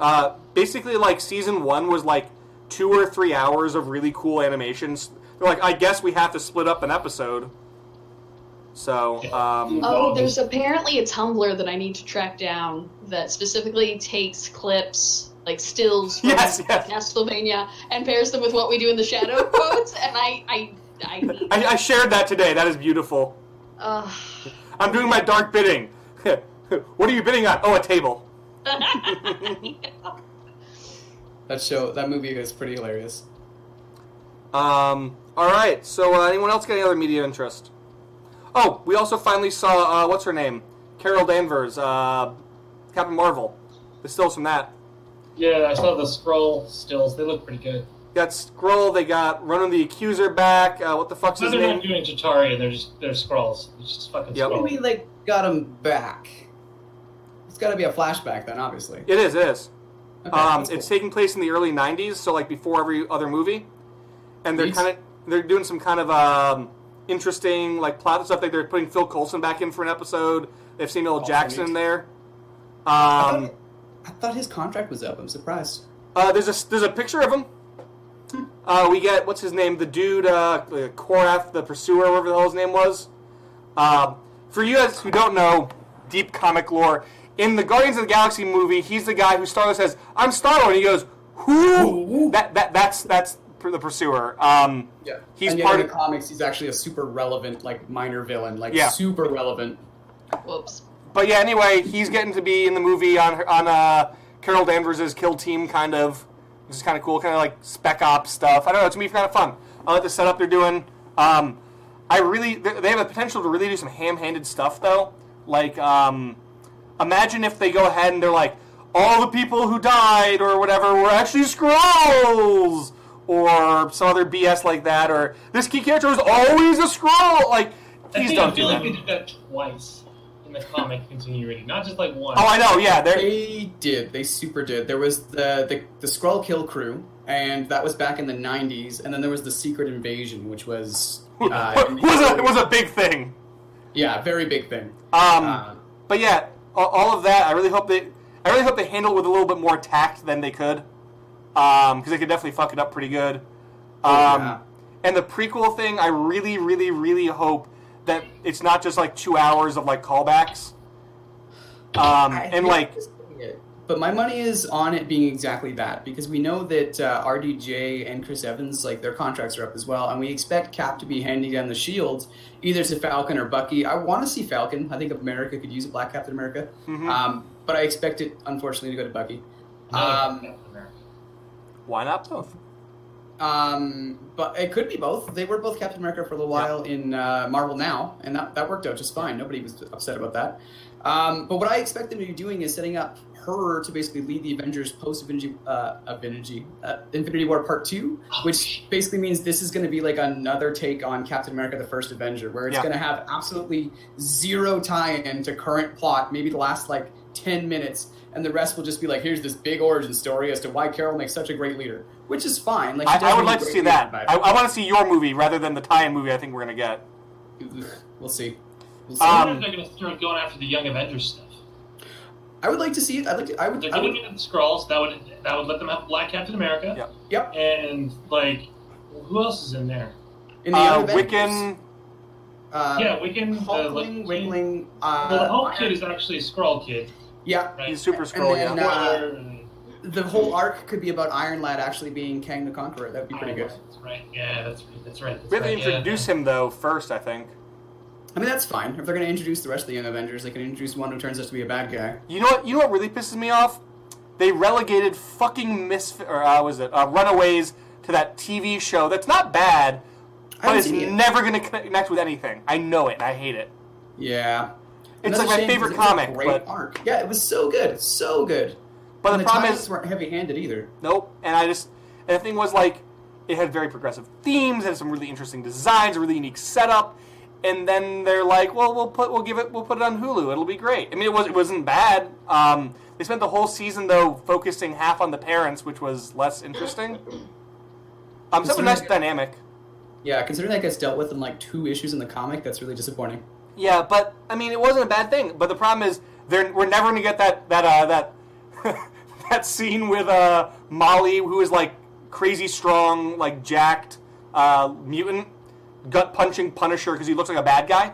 Uh, basically, like season one was like two or three hours of really cool animations. They're like, I guess we have to split up an episode. So, um, Oh, there's apparently a Tumblr that I need to track down that specifically takes clips like stills from Yes, yes. Castlevania and pairs them with what we do in the shadow quotes, and I I I, I, I shared that today. That is beautiful. uh, I'm doing my dark bidding. what are you bidding on? Oh, a table. That show, that movie is pretty hilarious. Um, all right. So, uh, anyone else got any other media interest? Oh, we also finally saw uh, what's her name, Carol Danvers, uh, Captain Marvel. The stills from that. Yeah, I saw the Skrull stills. They look pretty good. Got Skrull. They got Ronan the Accuser back. Uh, what the fuck's So his they're name? not doing Chitauri, and they're just they're Skrulls. It's just fucking Yep. Skrulls. Maybe they got him back. It's got to be a flashback then, obviously. It is. It is. Okay, Um, that's it's taking place in the early '90s, so like before every other movie, and they're kind of they're doing some kind of um, interesting like plot stuff. Like they're putting Phil Coulson back in for an episode. They've seen L. Oh, Jackson neat. in there. I Um, thought, I thought his contract was up. I'm surprised. uh, there's a there's a picture of him. Uh, we get what's his name, the dude, uh, Korath, the pursuer, whatever the hell his name was. Uh, for you guys who don't know deep comic lore, in the Guardians of the Galaxy movie, he's the guy who Star Lord says, "I'm Star Lord," and he goes, "Who?" That that that's that's the pursuer. Um, Yeah, He's and yet part in of- the comics. He's actually a super relevant, like minor villain, like Yeah. super relevant. whoops. but yeah, anyway, he's getting to be in the movie on on uh, Carol Danvers' kill team, kind of, which is kind of cool, kind of like spec ops stuff. I don't know, it's gonna be kind of fun. I like the setup they're doing. Um, I really, they they have a potential to really do some ham-handed stuff though. Like, um, imagine if they go ahead and they're like, all the people who died or whatever were actually Skrulls. Or some other BS like that, or this key character was always a Skrull. Like, I please think, don't I feel like that. they did that twice in the comic continuity, not just like one. Oh, I know. Yeah, they're, They did. They super did. There was the the, the Skrull Kill crew, and that was back in the '90s. And then there was the Secret Invasion, which was uh, was a was a big thing. yeah, very big thing. Um, Uh, but yeah, all, all of that. I really hope they. I really hope they handle it with a little bit more tact than they could, because they could definitely fuck it up pretty good. Um, Oh, yeah. And the prequel thing, I really, really, really hope that it's not just like two hours of like callbacks. Um, I and like, to say it, but my money is on it being exactly that because we know that uh, RDJ and Chris Evans, like their contracts are up as well, and we expect Cap to be handing down the shield either to Falcon or Bucky. I want to see Falcon. I think America could use a Black Captain America, mhm. um, but I expect it unfortunately to go to Bucky. Another um, America. Why not both? Um, but it could be both. They were both Captain America for a little while in uh, Marvel Now, and that, that worked out just fine. Nobody was upset about that. Um, but what I expect them to be doing is setting up her to basically lead the Avengers post Infinity, uh, Infinity, uh, Infinity War Part Two, which basically means this is going to be like another take on Captain America: The First Avenger, where it's Yeah. going to have absolutely zero tie-in to current plot, maybe the last like ten minutes, and the rest will just be like, here's this big origin story as to why Carol makes such a great leader, which is fine. Like I, I would like to see leader, that. I, I want to see your movie rather than the tie-in movie. I think we're gonna get. We'll see. We'll see. I Um, wonder if they're going to start going after the Young Avengers stuff. I would like to see it. I'd like to. I would. They're I getting would into the Skrulls. That would that would let them have Black Captain America. Yep. Yep. And like, who else is in there? in the Uh, Young Avengers, Wiccan. Uh, yeah, Wiccan. the, like, Wiggling. Uh, Well, the Hulk Iron- kid is actually a Skrull kid, Yeah. right? He's super And Skrull. then, Yeah. uh, The whole arc could be about Iron Lad actually being Kang the Conqueror. That would be pretty good. That's right. Yeah, that's right. That's right. That's we have to introduce yeah. him though first. I think. I mean, that's fine. If they're going to introduce the rest of the Young Avengers, they can introduce one who turns out to be a bad guy. You know what? You know what really pisses me off? They relegated fucking misfit or uh, was it uh, Runaways to that TV show that's not bad, but it's never going to connect with anything. I know it. and I hate it. Yeah. It's like my shame favorite 'cause it was a comic, Great but arc. Yeah, it was so good. So good. but and the the problem is weren't heavy-handed either. nope. And I just and the thing was like it had very progressive themes, it had some really interesting designs, a really unique setup. And then they're like, "Well, we'll put we'll give it we'll put it on Hulu. It'll be great." I mean, it was it wasn't bad. Um, they spent the whole season though focusing half on the parents, which was less interesting. Um, so a nice dynamic. Yeah, considering that gets dealt with in like two issues in the comic, that's really disappointing. Yeah, but I mean, it wasn't a bad thing. But the problem is, they're, we're never going to get that that uh, that that scene with uh, Molly, who is like crazy strong, like jacked uh, mutant, gut punching Punisher because he looks like a bad guy.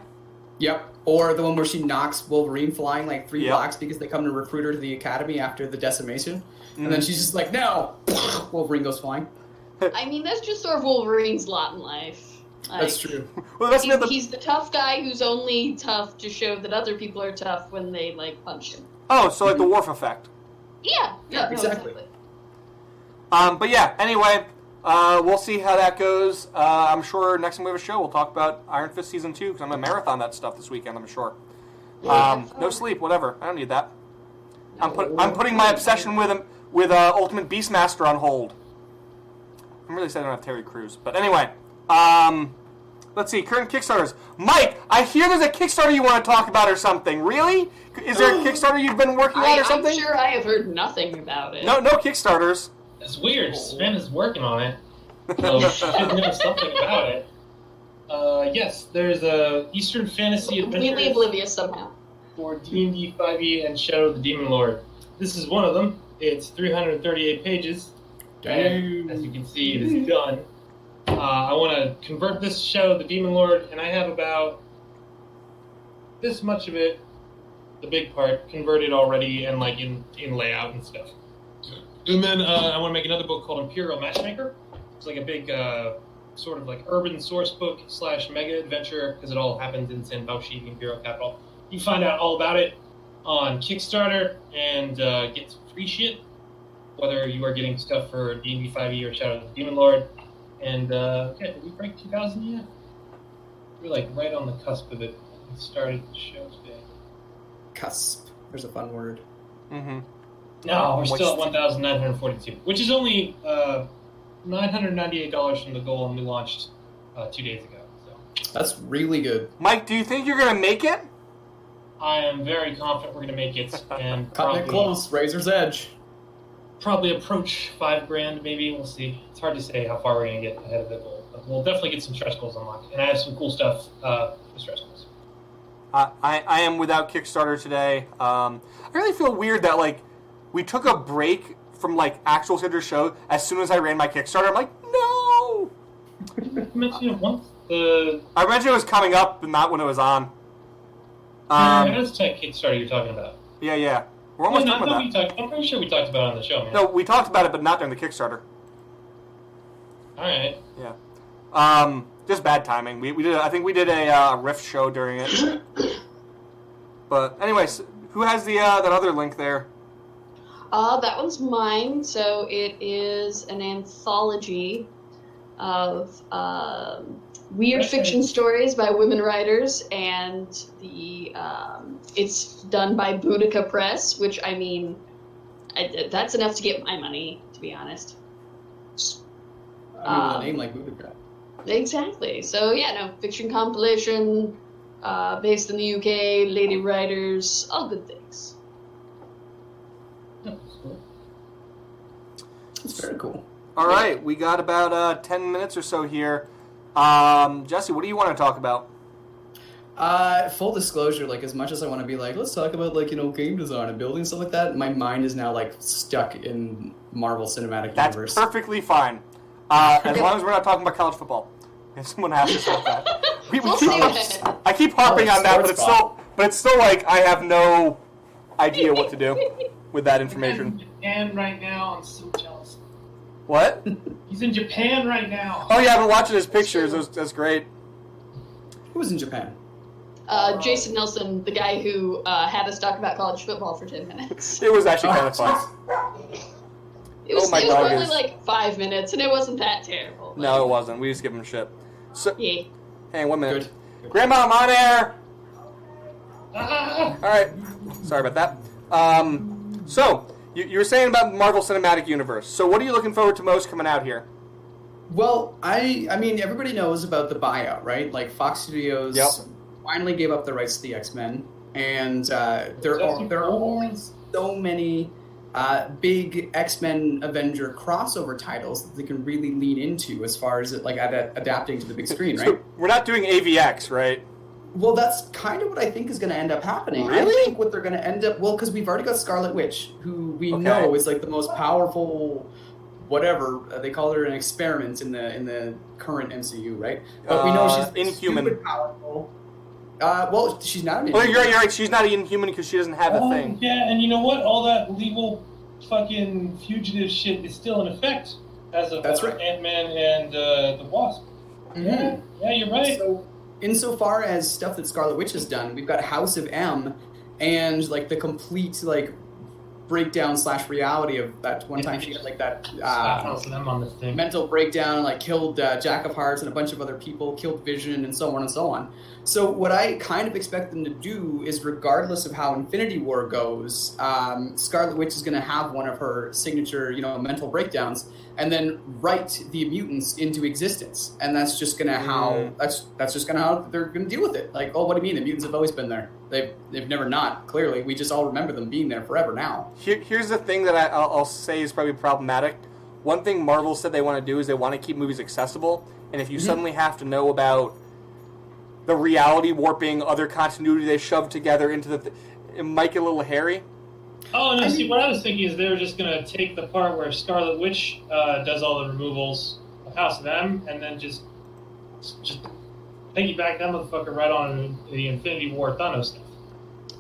Yep. Or the one where she knocks Wolverine flying like three Yep. blocks because they come to recruit her to the academy after the decimation. And then Mhm. she's just like, no! Wolverine goes flying. I mean, that's just sort of Wolverine's lot in life. Like, That's true. Well, that's He's, the he's the tough guy who's only tough to show that other people are tough when they like punch him. oh, so like the Worf effect. Yeah, Yeah, no, exactly. Um, but yeah, anyway, uh, we'll see how that goes. Uh, I'm sure next time we have a show, we'll talk about Iron Fist season two because I'm gonna marathon that stuff this weekend. I'm sure. Um, no sleep, whatever. I don't need that. I'm put, I'm putting my obsession with him with uh, Ultimate Beastmaster on hold. I'm really sad I don't have Terry Crews, but anyway. Um, let's see current Kickstarters. Mike, I hear there's a Kickstarter you want to talk about or something. Really? Is there a Kickstarter you've been working on I, or I'm something? sure I have heard nothing about it. No, no Kickstarters. It's weird. Sven is working on it. So you should know something about it. Uh, yes, there's a Eastern Fantasy Adventure. Completely Adventures oblivious somehow. for D&D 5e and Shadow of the Demon Lord. This is one of them. It's 338 pages. And as you can see, it is done. Uh, I want to convert this show, the Demon Lord, and I have about this much of it, the big part, converted already and like in, in layout and stuff. And then uh, I want to make another book called Imperial Matchmaker. It's like a big uh, sort of like urban source book slash mega adventure because it all happens in Senbaushi, the Imperial capital. You find out all about it on Kickstarter and uh, get some free shit, whether you are getting stuff for D&D 5e or Shadow of the Demon Lord. And uh, yeah, did we break 2,000 yet? We're like right on the cusp of it. We started the show today. Cusp. There's a fun word. Mm-hmm. No, we're still at 1,942, which is only uh, $998 from the goal, and we launched uh, two days ago. So That's really good. Mike, do you think you're gonna make it? I am very confident we're going to make it and it probably, close. Razor's edge. Probably approach five grand. Maybe we'll see. It's hard to say how far we're going to get ahead of the goal, but we'll definitely get some stretch goals unlocked, and I have some cool stuff uh, for stretch goals. I, I, I am without Kickstarter today. Um, I really feel weird that like we took a break from like actual Cinder show as soon as I ran my Kickstarter. I'm like, no. I mentioned it once. The I mentioned it was coming up, but not when it was on. um, Um, tech Kickstarter you're talking about. yeah, yeah. We're Well, almost no, done with no, that. we talked, I'm pretty sure we talked about it on the show, man. No, we talked about it, but not during the Kickstarter. All right. Yeah. Um, just bad timing. We, we did. I think we did a uh, riff show during it. but anyways, who has the uh, that other link there? Uh, that one's mine. So it is an anthology of um, weird fiction stories by women writers, and the um, it's done by Boudica Press, which I mean, I, that's enough to get my money, to be honest. I mean, Um, a name like Bubika. Exactly. So yeah, no fiction compilation, uh, based in the UK, lady writers, all good things. That's cool. Very cool. All right, we got about uh, ten minutes or so here. Um, Jesse, what do you want to talk about? Uh, full disclosure, like as much as I want to be like, let's talk about like you know game design and building and stuff like that, my mind is now like stuck in Marvel Cinematic That's Universe. perfectly fine. Uh, as long as we're not talking about college football. If someone has to say that. We, we We'll keep, see what happens. I keep harping Oh, on that, but it's sports still, but it's still like I have no idea what to do with that information. I'm right now. I'm so jealous. What? He's in Japan right now. Oh yeah, I've been watching his pictures. That's, that's great. Who was in Japan? Uh, Jason Nelson, the guy who uh, had us talk about college football for ten minutes. It was actually kind of fun. It was, Oh my it was God, only yes. like five minutes, and it wasn't that terrible. No, it wasn't. We just give him shit. So, Yeah. hang on one minute. Good. Grandma, I'm on air. Ah! All right. Sorry about that. Um, so you, you were saying about Marvel Cinematic Universe. So what are you looking forward to most coming out here? Well, I I mean everybody knows about the buyout, right? Like Fox Studios Yep. finally gave up the rights to the X Men, and uh, there are there are Four. always so many uh, big X Men Avenger crossover titles that they can really lean into as far as it like ad- adapting to the big screen, right? So we're not doing AVX, right? Well, that's kind of what I think is going to end up happening. I Really? think what they're going to end up well because we've already got Scarlet Witch, who we Okay. know is like the most powerful, whatever uh, they call her an experiment in the in the current MCU, right? But we know Uh, she's Inhuman. powerful. Uh, well, she's not an Oh, Inhuman. you're right. You're right. She's not an inhuman because she doesn't have a Oh, thing. Yeah, and you know what? All that legal fucking fugitive shit is still in effect as of That's right. Ant Man and uh, the Wasp. Mhm. Yeah, you're right. So, insofar as stuff that Scarlet Witch has done, we've got House of M, and like the complete like breakdown slash reality of that one time she had like that uh, housing them on this thing. mental breakdown and like killed uh, Jack of Hearts and a bunch of other people, killed Vision and so on and so on. So what I kind of expect them to do is, regardless of how Infinity War goes, um, Scarlet Witch is going to have one of her signature, you know, mental breakdowns, and then write the mutants into existence, and that's just going to how Mm. that's that's just to how they're going to deal with it. Like, oh, what do you mean? The mutants have always been there. They've they've never not. Clearly, we just all remember them being there forever now. Here, here's the thing that I, I'll, I'll say is probably problematic. One thing Marvel said they want to do is they want to keep movies accessible, and if you Mhm. suddenly have to know about the reality warping, other continuity they shoved together into the, th- it might get a little hairy. Oh no! I See, mean- what I was thinking is they were just gonna take the part where Scarlet Witch uh, does all the removals of House of M, and then just just piggyback that motherfucker right on the Infinity War Thanos stuff.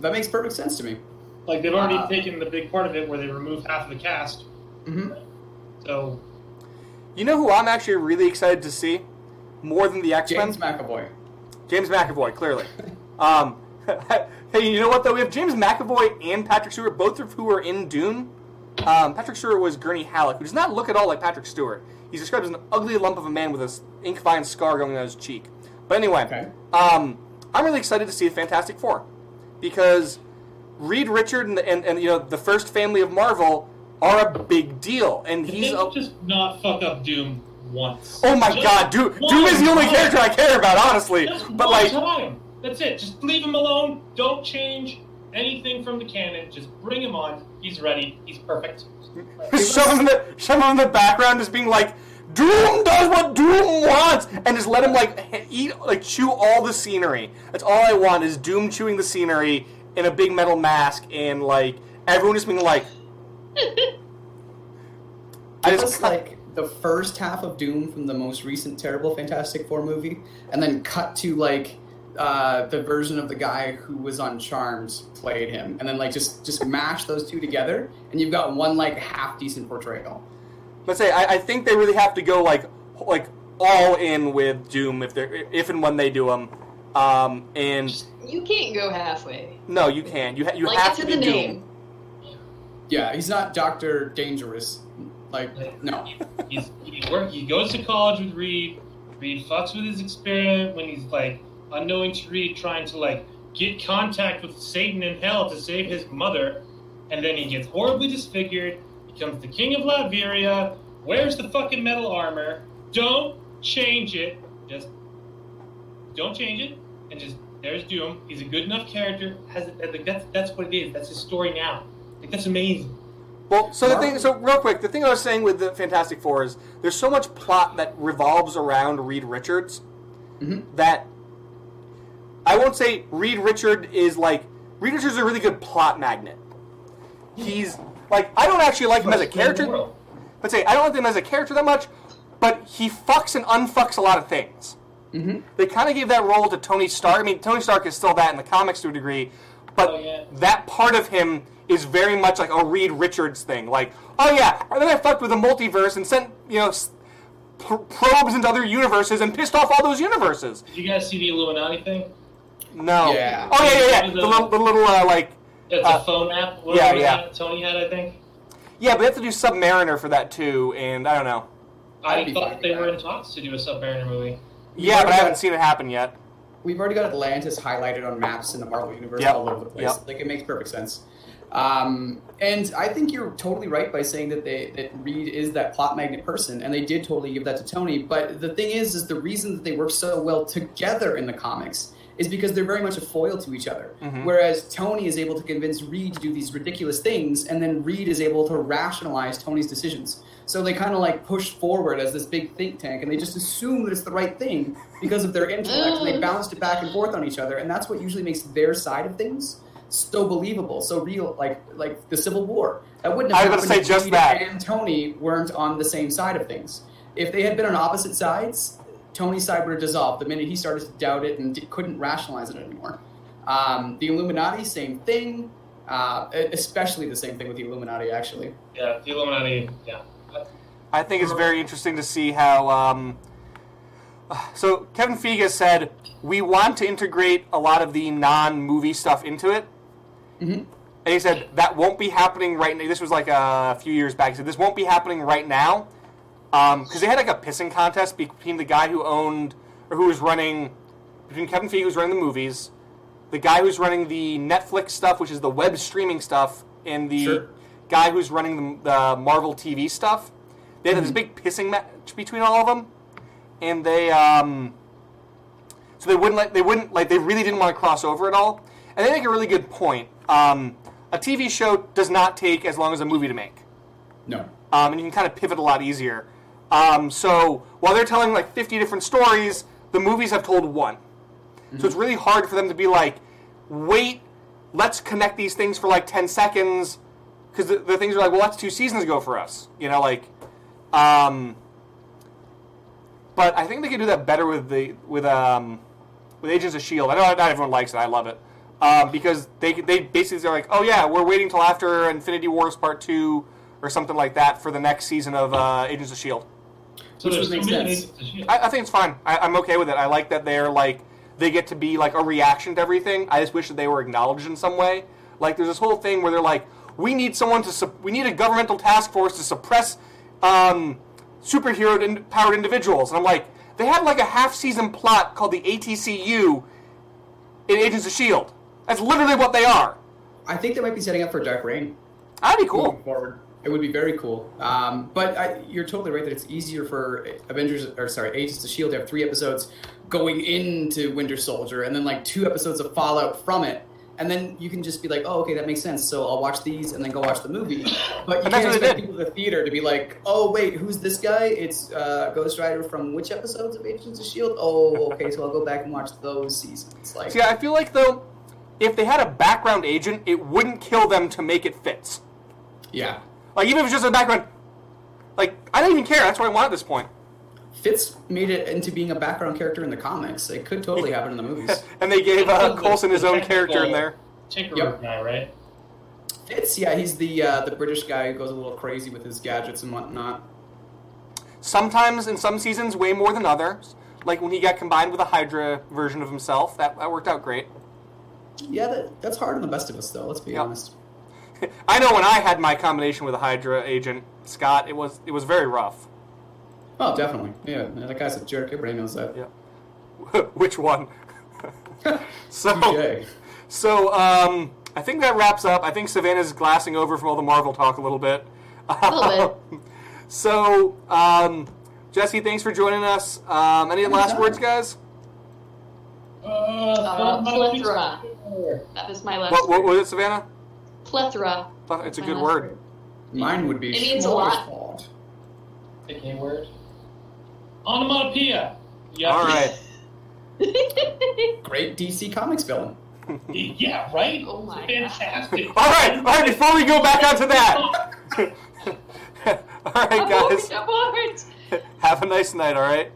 That makes perfect sense to me. Like they've already Uh, taken the big part of it where they remove half of the cast. hmm So You know who I'm actually really excited to see more than the X Men? James McAvoy. James McAvoy, clearly. um, hey, you know what though? We have James McAvoy and Patrick Stewart, both of who are in Dune. Um, Patrick Stewart was Gurney Halleck, who does not look at all like Patrick Stewart. He's described as an ugly lump of a man with an inkvine scar going down his cheek. But anyway, Okay. um, I'm really excited to see the Fantastic Four because Reed Richard and, and, and you know the first family of Marvel are a big deal, and he's a, just not fuck up Doom once. oh my Just god, Doom, Doom is the only time. character I care about, honestly. Just But one like, time. That's it. Just leave him alone. Don't change anything from the canon. Just bring him on. He's ready. He's perfect. shove him in the shove him in the background, just being like, Doom does what Doom wants, and just let him like eat, like chew all the scenery. That's all I want is Doom chewing the scenery in a big metal mask, and like everyone just being like, I Give just us like the first half of Doom from the most recent terrible Fantastic Four movie, and then cut to like uh, the version of the guy who was on Charmed played him, and then like just just mash those two together, and you've got one like half decent portrayal. let's say I, I think they really have to go like like all in with Doom if they're if and when they do them. Um, and You can't go halfway. no, you can. You ha- you like have to in be the Doom. name. Yeah, he's not Doctor Dangerous. Like no, He's, he work. He goes to college with Reed. Reed fucks with his experiment when he's like unknowing to Reed, trying to like get contact with Satan in hell to save his mother, and then he gets horribly disfigured. Becomes the king of Latveria. Wears the fucking metal armor. Don't change it. Just don't change it, and just there's Doom. He's a good enough character. Has like that's that's what it is. That's his story now. Like that's amazing. Well, so the thing, so real quick, the thing I was saying with the Fantastic Four is there's so much plot that revolves around Reed Richards Mhm. that I won't say Reed Richard is like Reed Richards is a really good plot magnet. He's like I don't actually like him as a Best man in the character. But say I don't like him as a character that much, but he fucks and unfucks a lot of things. hmm They kind of gave that role to Tony Stark. I mean, Tony Stark is still that in the comics to a degree, but Oh, yeah. that part of him is very much like a Reed Richards thing. Like, oh yeah, and then I fucked with the multiverse and sent you know pr- probes into other universes and pissed off all those universes. Did you guys see the Illuminati thing? No. Yeah. Oh yeah, yeah, yeah. The- The little, the little uh, like, It's Uh, a phone app. yeah, yeah. that Tony had, I think. yeah, but they have to do Submariner for that too, and I don't know. I'd I be fine thought they were in talks to do a Submariner movie. Yeah, but I haven't seen it happen yet. We've already got Atlantis highlighted on maps in the Marvel universe Yep. all over the place. Yep. Like it makes perfect sense. Um, and I think you're totally right by saying that they that Reed is that plot magnet person, and they did totally give that to Tony. But the thing is, is the reason that they work so well together in the comics is because they're very much a foil to each other. Mhm. Whereas Tony is able to convince Reed to do these ridiculous things, and then Reed is able to rationalize Tony's decisions. So they kind of like push forward as this big think tank, and they just assume that it's the right thing because of their intellect, and they bounced it back and forth on each other, and that's what usually makes their side of things so believable, so real, like like the Civil War. That wouldn't have I was happened gonna if say just Reed that. and Tony weren't on the same side of things. If they had been on opposite sides, Tony Cyber dissolved the minute he started to doubt it and d- couldn't rationalize it anymore. Um, the Illuminati, same thing. Uh, especially the same thing with the Illuminati, actually. Yeah, the Illuminati. Yeah. I think it's very interesting to see how. Um, so Kevin Feige said we want to integrate a lot of the non-movie stuff into it, Mhm. and he said that won't be happening right now. This was like a few years back. He said this won't be happening right now because they had like a pissing contest between the guy who owned or who was running between Kevin Feige who's running the movies, the guy who's running the Netflix stuff, which is the web streaming stuff, and the Sure. guy who's running the, the Marvel TV stuff. They had this big pissing match between all of them, and they um, so they wouldn't let they wouldn't like they really didn't want to cross over at all. And they make a really good point. Um, a TV show does not take as long as a movie to make No. um, and you can kind of pivot a lot easier. Um, so while they're telling like 50 different stories, the movies have told one. So it's really hard for them to be like, wait, let's connect these things for like 10 seconds, because the, the things are like, well, that's two seasons ago for us, you know, like. Um, but I think they can do that better with the with um, with Agents of Shield. I know not everyone likes it. I love it um, because they they basically are like, oh yeah, we're waiting till after Infinity Wars Part Two or something like that for the next season of uh, Agents of Shield. So Which there's would make sense. Agents of Shield. I, I think it's fine. I, I'm okay with it. I like that they're like they get to be like a reaction to everything. I just wish that they were acknowledged in some way. Like there's this whole thing where they're like, we need someone to sup- we need a governmental task force to suppress um, superhero in- powered individuals, and I'm like, they had like a half season plot called the ATCU in Agents of Shield. That's literally what they are. I think they might be setting up for Dark Reign. That'd be cool. moving forward. It would be very cool. Um, but I, you're totally right that it's easier for Avengers or sorry, Agents of Shield to have three episodes going into Winter Soldier, and then like two episodes of fallout from it, and then you can just be like, oh, okay, that makes sense. So I'll watch these and then go watch the movie. But you can't expect people in the theater to be like, oh wait, who's this guy? It's uh, Ghost Rider from which episodes of Agents of Shield? Oh, okay, so I'll go back and watch those seasons. Like, See, I feel like though, if they had a background agent, it wouldn't kill them to make it fits. yeah. Like even if it's just a background, like I don't even care. That's what I want at this point. Fitz made it into being a background character in the comics. It could totally happen in the movies. and they gave uh, Coulson his own character in there. Tinkerer Yep. guy, right? Fitz, yeah, he's the uh, the British guy who goes a little crazy with his gadgets and whatnot. Sometimes in some seasons, way more than others. Like when he got combined with a Hydra version of himself, that, that worked out great. Yeah, that, that's hard on the best of us, though. Let's be Yep. honest. I know when I had my combination with a Hydra agent, Scott, it was it was very rough. Oh, definitely. Yeah, that guy's a jerk. Everybody knows that. Yeah. Which one? so Touche. so um, I think that wraps up. I think Savannah's glassing over from all the Marvel talk a little bit. A little bit. so um, Jesse, thanks for joining us. Um, any last Anytime. words, guys? Uh, Uh, plethora. That is my last What, what was it, Savannah? Plethora. It's a good last word. Mine would be It means a lot. smorgasbord. Pick a word. Onomatopoeia. Yeah. All right. Great DC Comics villain. Yeah, right? Oh my Fantastic. All right. All right. Before we go back onto that. all right, guys. Have a nice night. All right.